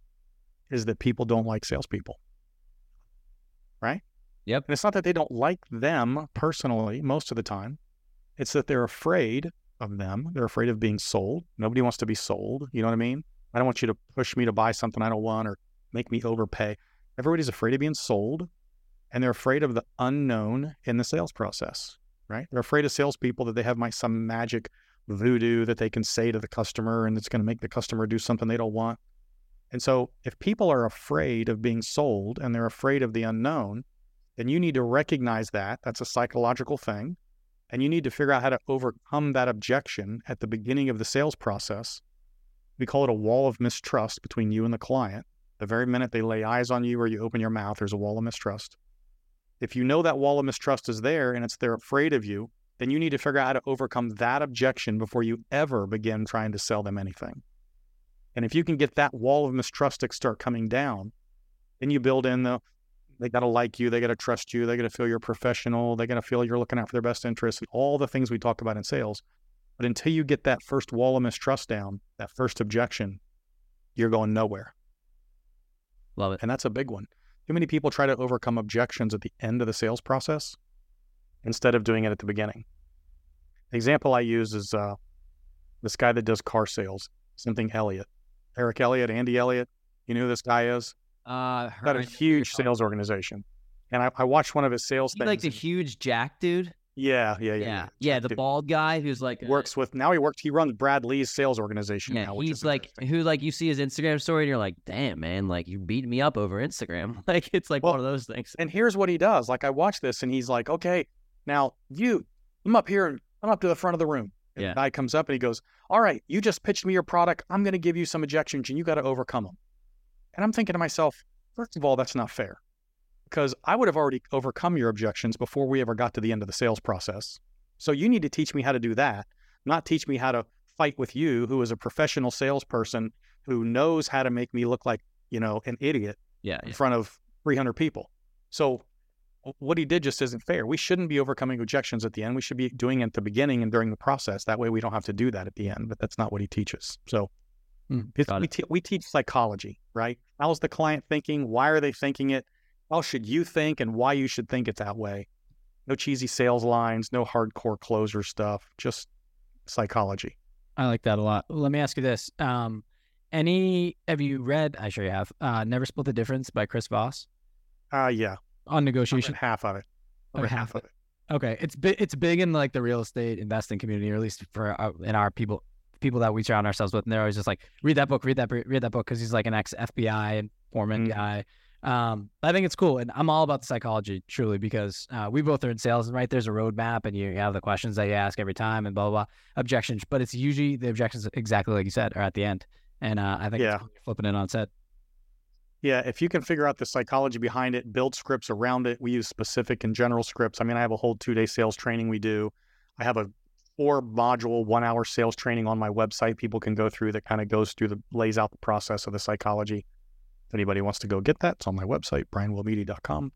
is that people don't like salespeople. Right? Yep. And it's not that they don't like them personally most of the time, it's that they're afraid of them. They're afraid of being sold. Nobody wants to be sold. You know what I mean? I don't want you to push me to buy something I don't want or make me overpay. Everybody's afraid of being sold and they're afraid of the unknown in the sales process, right? They're afraid of salespeople that they have my, some magic voodoo that they can say to the customer and it's going to make the customer do something they don't want. And so if people are afraid of being sold and they're afraid of the unknown, then you need to recognize that. That's a psychological thing. And you need to figure out how to overcome that objection at the beginning of the sales process. We call it a wall of mistrust between you and the client. The very minute they lay eyes on you or you open your mouth, there's a wall of mistrust. If you know that wall of mistrust is there and it's they're afraid of you, then you need to figure out how to overcome that objection before you ever begin trying to sell them anything. And if you can get that wall of mistrust to start coming down, then you build in the they got to like you, they got to trust you, they got to feel you're professional, they got to feel you're looking out for their best interests, and all the things we talk about in sales. But until you get that first wall of mistrust down, that first objection, you're going nowhere. Love it. And that's a big one. Too many people try to overcome objections at the end of the sales process instead of doing it at the beginning. The example I use is uh, this guy that does car sales, something Elliott. Eric Elliott, Andy Elliott. You know who this guy is? Uh, Got a huge sales organization. And I, I watched one of his sales He things. like the huge Jack dude. yeah, yeah, yeah, Yeah, yeah. the Dude. bald guy who's like Works with now he works he runs Brad Lea's sales organization Yeah, now, which he's like who like you see his Instagram story and you're like, damn man, like you beat me up over Instagram. Like it's like Well, one of those things. And here's what he does. Like I watch this and he's like, okay, now you, I'm up here and I'm up to the front of the room. And Yeah. the guy comes up and he goes, all right, you just pitched me your product. I'm going to give you some objections and you got to overcome them. And I'm thinking to myself, first of all, that's not fair because I would have already overcome your objections before we ever got to the end of the sales process. So you need to teach me how to do that, not teach me how to fight with you, who is a professional salesperson who knows how to make me look like, you know, an idiot Yeah, in yeah. front of 300 people. So what he did just isn't fair. We shouldn't be overcoming objections at the end. We should be doing it at the beginning and during the process. That way we don't have to do that at the end, but that's not what he teaches. So got we, te- we teach psychology, right? How's the client thinking? Why are they thinking it? How should you think and why you should think it that way? No cheesy sales lines, no hardcore closer stuff, just psychology. I like that a lot. Let me ask you this. Um, any have you read? I'm sure you have. Uh, Never Split the Difference by Chris Voss Uh, yeah, on negotiation. half of it. I've Oh, half half of it. Okay, it's big. It's big in like the real estate investing community, or at least for our, in our people people that we surround ourselves with. And they're always just like, read that book, read that, read that book, because he's like an ex FBI informant Mhm. guy. Um, I think it's cool, and I'm all about the psychology, truly, because uh, we both are in sales, and right there's a roadmap, and you have the questions that you ask every time, and blah blah, blah objections. But it's usually the objections, exactly like you said, are at the end. And uh, I think Yeah. it's flipping it on set. Yeah, if you can figure out the psychology behind it, build scripts around it. We use specific and general scripts. I mean, I have a whole two day sales training we do. I have a four module, one hour sales training on my website people can go through that kind of goes through the lays out the process of the psychology. If anybody wants to go get that, it's on my website, brianwillmedia.com.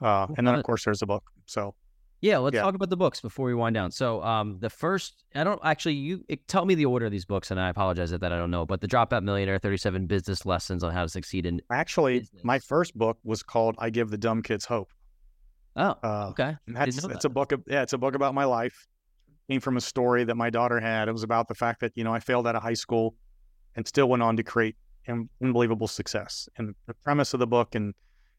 Uh, and then, of course, there's a book. So, Yeah, let's Yeah. talk about the books before we wind down. So, um, the first, I don't actually, you it, tell me the order of these books, and I apologize that that I don't know. But the Dropout Millionaire, thirty-seven business lessons on how to succeed in. actually, my first book was called I Give the Dumb Kids Hope. Oh, Uh, okay. And that's know it's a book. Of, yeah, it's a book about my life. Came from a story that my daughter had. It was about the fact that you know I failed out of high school, and still went on to create un- unbelievable success. And the premise of the book, in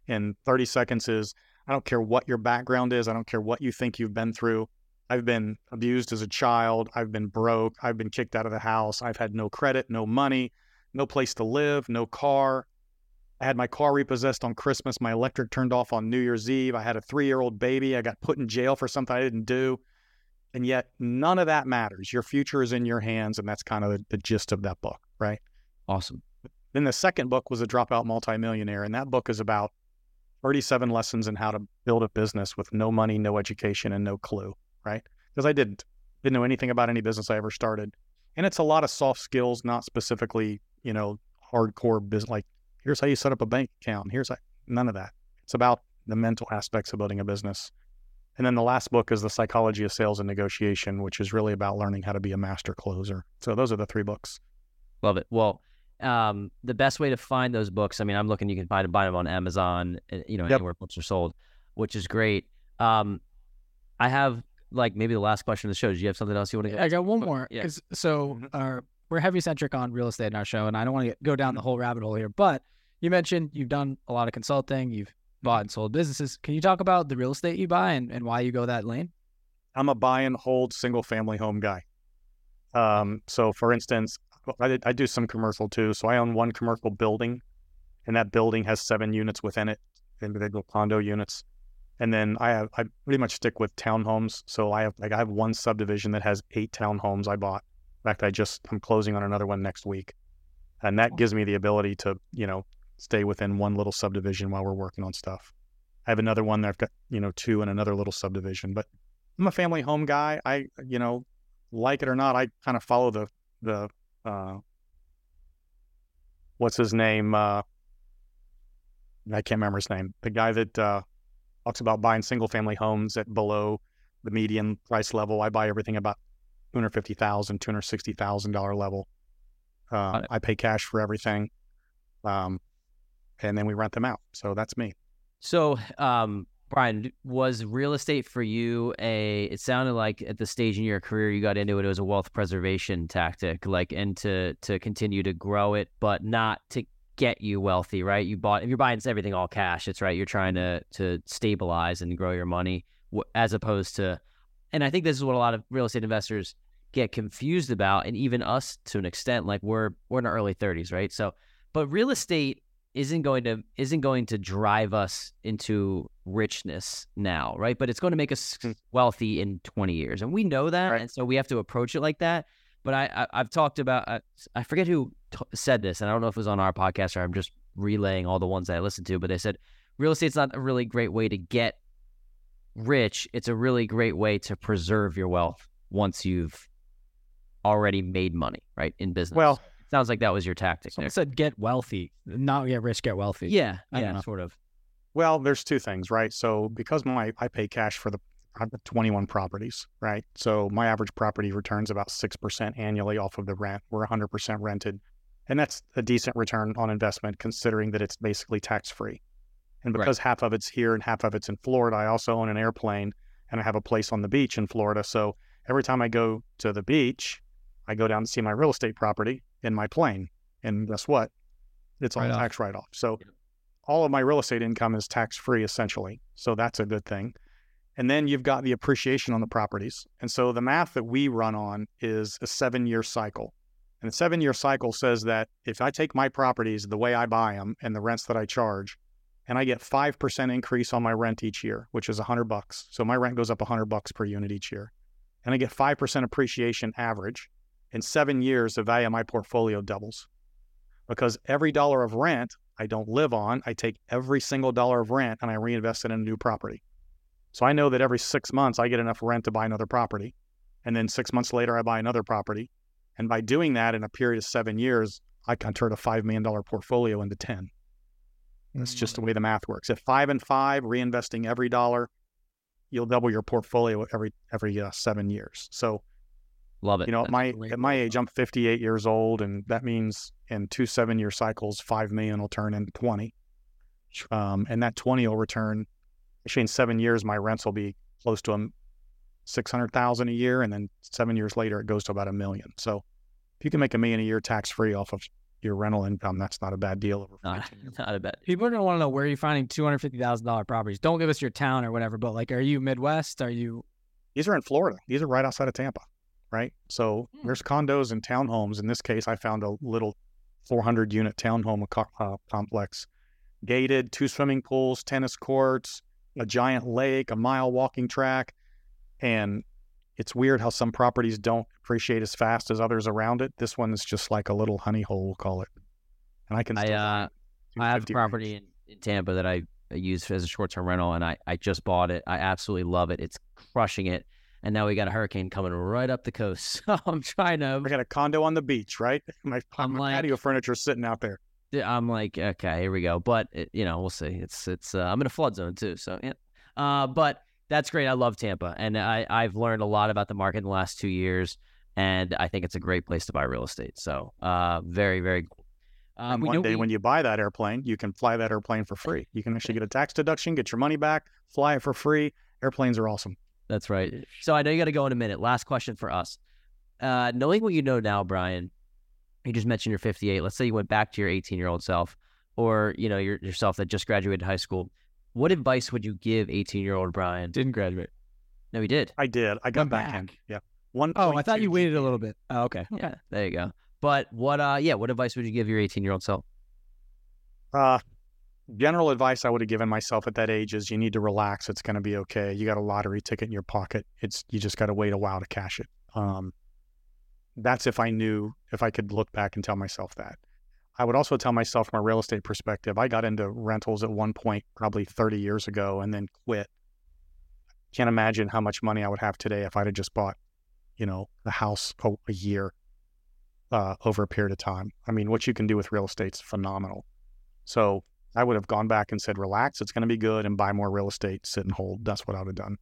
in thirty seconds, is I don't care what your background is. I don't care what you think you've been through. I've been abused as a child. I've been broke. I've been kicked out of the house. I've had no credit, no money, no place to live, no car. I had my car repossessed on Christmas. My electric turned off on New Year's Eve. I had a three year old baby. I got put in jail for something I didn't do. And yet, none of that matters. Your future is in your hands. And that's kind of the, the gist of that book, right? Awesome. Then the second book was A Dropout Multimillionaire. And that book is about 37 lessons in how to build a business with no money, no education, and no clue, right? Because I didn't. Didn't know anything about any business I ever started. And it's a lot of soft skills, not specifically, you know, hardcore business. Like, here's how you set up a bank account. Here's how, none of that. It's about the mental aspects of building a business. And then the last book is The Psychology of Sales and Negotiation, which is really about learning how to be a master closer. So those are the three books. Love it. Well, um, the best way to find those books, I mean, I'm looking, you can find buy them on Amazon, eh, you know, Yep. anywhere books are sold, which is great. Um, I have like maybe the last question of the show. Do you have something else you want to I got one more. Yeah. 'cause- So Mhm. uh, we're heavy centric on real estate in our show, and I don't want to go down the whole rabbit hole here. But you mentioned you've done a lot of consulting, you've bought and sold businesses. Can you talk about the real estate you buy and, and why you go that lane? I'm a buy and hold single family home guy. Um, so for instance, I, I do some commercial too. So I own one commercial building, and that building has seven units within it, individual condo units. And then I have I pretty much stick with townhomes. So I have like I have one subdivision that has eight townhomes I bought. In fact, I just I'm closing on another one next week, and that gives me the ability to you know stay within one little subdivision while we're working on stuff. I have another one that I've got you know two in another little subdivision, but I'm a family home guy. I, you know, like it or not, I kind of follow the the uh, what's his name? Uh, I can't remember his name. The guy that uh, talks about buying single family homes at below the median price level. I buy everything about two hundred fifty thousand, two hundred sixty thousand dollar level. Uh. I pay cash for everything, um, and then we rent them out. So that's me. So, um, Brian, was real estate for you a? It sounded like at the stage in your career you got into it, it was a wealth preservation tactic, like and to to continue to grow it, but not to get you wealthy, right? You bought if you're buying everything all cash, it's right. You're trying to to stabilize and grow your money, as opposed to, and I think this is what a lot of real estate investors get confused about, and even us to an extent. Like we're we're in our early 30s, right? So, but real estate isn't going to isn't going to drive us into richness now, right? But it's going to make us Hmm. wealthy in 20 years, and we know that, Right. and so we have to approach it like that. But I, I I've talked about I, I forget who t- said this, and I don't know if it was on our podcast or I'm just relaying all the ones that I listened to. But they said real estate's not a really great way to get rich. It's a really great way to preserve your wealth once you've already made money, right, in business. Well, sounds like that was your tactic there. Someone said get wealthy, not get rich, get wealthy. Yeah, I don't yeah, know. sort of. Well, there's two things, right? So because my I pay cash for the I've 21 properties, right? So my average property returns about 6% annually off of the rent. We're 100% rented. And that's a decent return on investment considering that it's basically tax free. And Right. because half of it's here and half of it's in Florida, I also own an airplane and I have a place on the beach in Florida. So every time I go to the beach, I go down to see my real estate property in my plane. And guess what? It's all tax write off. So all of my real estate income is tax free essentially. So that's a good thing. And then you've got the appreciation on the properties. And so the math that we run on is a seven year cycle. And the seven year cycle says that if I take my properties the way I buy them and the rents that I charge, and I get 5% increase on my rent each year, which is 100 bucks. So my rent goes up 100 bucks per unit each year. And I get 5% appreciation average. In seven years, the value of my portfolio doubles because every dollar of rent I don't live on, I take every single dollar of rent and I reinvest it in a new property. So I know that every six months I get enough rent to buy another property. And then six months later, I buy another property. And by doing that in a period of seven years, I can turn a $5 million portfolio into 10. That's just the way the math works. At five and five, reinvesting every dollar, you'll double your portfolio every every uh, seven years. So Love it. you know, at my great. at my age, I'm 58 years old, and that means in two seven year cycles, five million will turn into 20, um, and that 20 will return. Actually, in seven years, my rents will be close to a six hundred thousand a year, and then seven years later, it goes to about a million. So if you can make a million a year tax free off of your rental income, that's not a bad deal over not, not a bad. People are gonna want to know where you're finding two hundred fifty thousand dollar properties. Don't give us your town or whatever, but like, are you Midwest? Are you? These are in Florida. These are right outside of Tampa, right? So Hmm. there's condos and townhomes. In this case, I found a little 400 unit townhome co- uh, complex, gated, two swimming pools, tennis courts, a giant lake, a mile walking track, and it's weird how some properties don't appreciate as fast as others around it. This one is just like a little honey hole, we'll call it. And I can. I uh, I have a property in, in Tampa that I use as a short term rental, and I I just bought it. I absolutely love it. It's crushing it. And now we got a hurricane coming right up the coast. So I'm trying to. I got a condo on the beach, right? My, I'm my like- patio furniture sitting out there. I'm like, okay, here we go. But it, you know, we'll see. It's it's. Uh, I'm in a flood zone too, so yeah. Uh, but That's great. I love Tampa, and I I've learned a lot about the market in the last two years, and I think it's a great place to buy real estate. So, uh, very very cool. Um, one day we... when you buy that airplane, you can fly that airplane for free. You can actually get a tax deduction, get your money back, fly it for free. Airplanes are awesome. That's right. So I know you got to go in a minute. Last question for us. Uh, knowing what you know now, Brian, you just mentioned you're 58. Let's say you went back to your 18 year old self, or you know your, yourself that just graduated high school. What advice would you give 18 year old Brian? Didn't graduate. No, he did. I did. I got back. back in. Yeah. One. Oh, I thought you waited a little bit. Oh, okay. okay. Yeah. There you go. But what? Uh, yeah. What advice would you give your 18 year old self? Uh, general advice I would have given myself at that age is you need to relax. It's going to be okay. You got a lottery ticket in your pocket. It's you just got to wait a while to cash it. Um, that's if I knew if I could look back and tell myself that. I would also tell myself from a real estate perspective, I got into rentals at one point, probably 30 years ago, and then quit. Can't imagine how much money I would have today if I'd have just bought, you know, a house a, year uh, over a period of time. I mean, what you can do with real estate's phenomenal. So I would have gone back and said, relax, it's going to be good, and buy more real estate, sit and hold. That's what I would have done.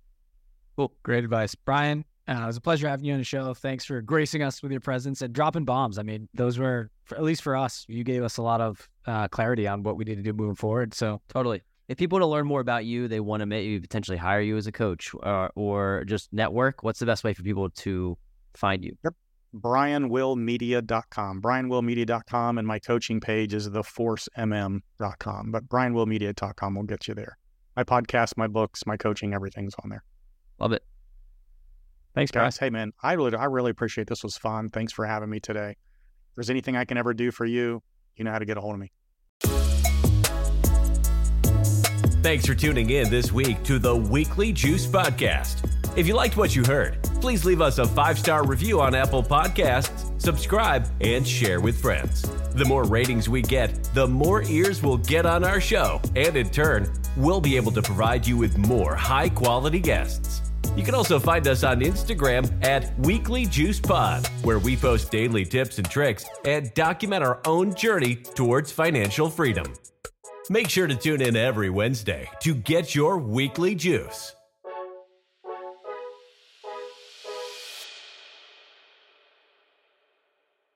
Cool. Great advice. Brian, uh, it was a pleasure having you on the show. Thanks for gracing us with your presence and dropping bombs. I mean, those were, for, at least for us, you gave us a lot of uh, clarity on what we need to do moving forward. So totally. If people want to learn more about you, they want to maybe potentially hire you as a coach uh, or just network. What's the best way for people to find you? Yep. BrianWillMedia.com. BrianWillMedia.com. And my coaching page is theforcemm.com. But BrianWillMedia.com will get you there. My podcast, my books, my coaching, everything's on there. Love it. Thanks, guys. Hey, man, I really, I really appreciate this. Was fun. Thanks for having me today. If there's anything I can ever do for you, you know how to get a hold of me. Thanks for tuning in this week to the Weekly Juice Podcast. If you liked what you heard, please leave us a five star review on Apple Podcasts, subscribe, and share with friends. The more ratings we get, the more ears we'll get on our show, and in turn, we'll be able to provide you with more high quality guests. You can also find us on Instagram at Weekly Juice Pod, where we post daily tips and tricks and document our own journey towards financial freedom. Make sure to tune in every Wednesday to get your weekly juice.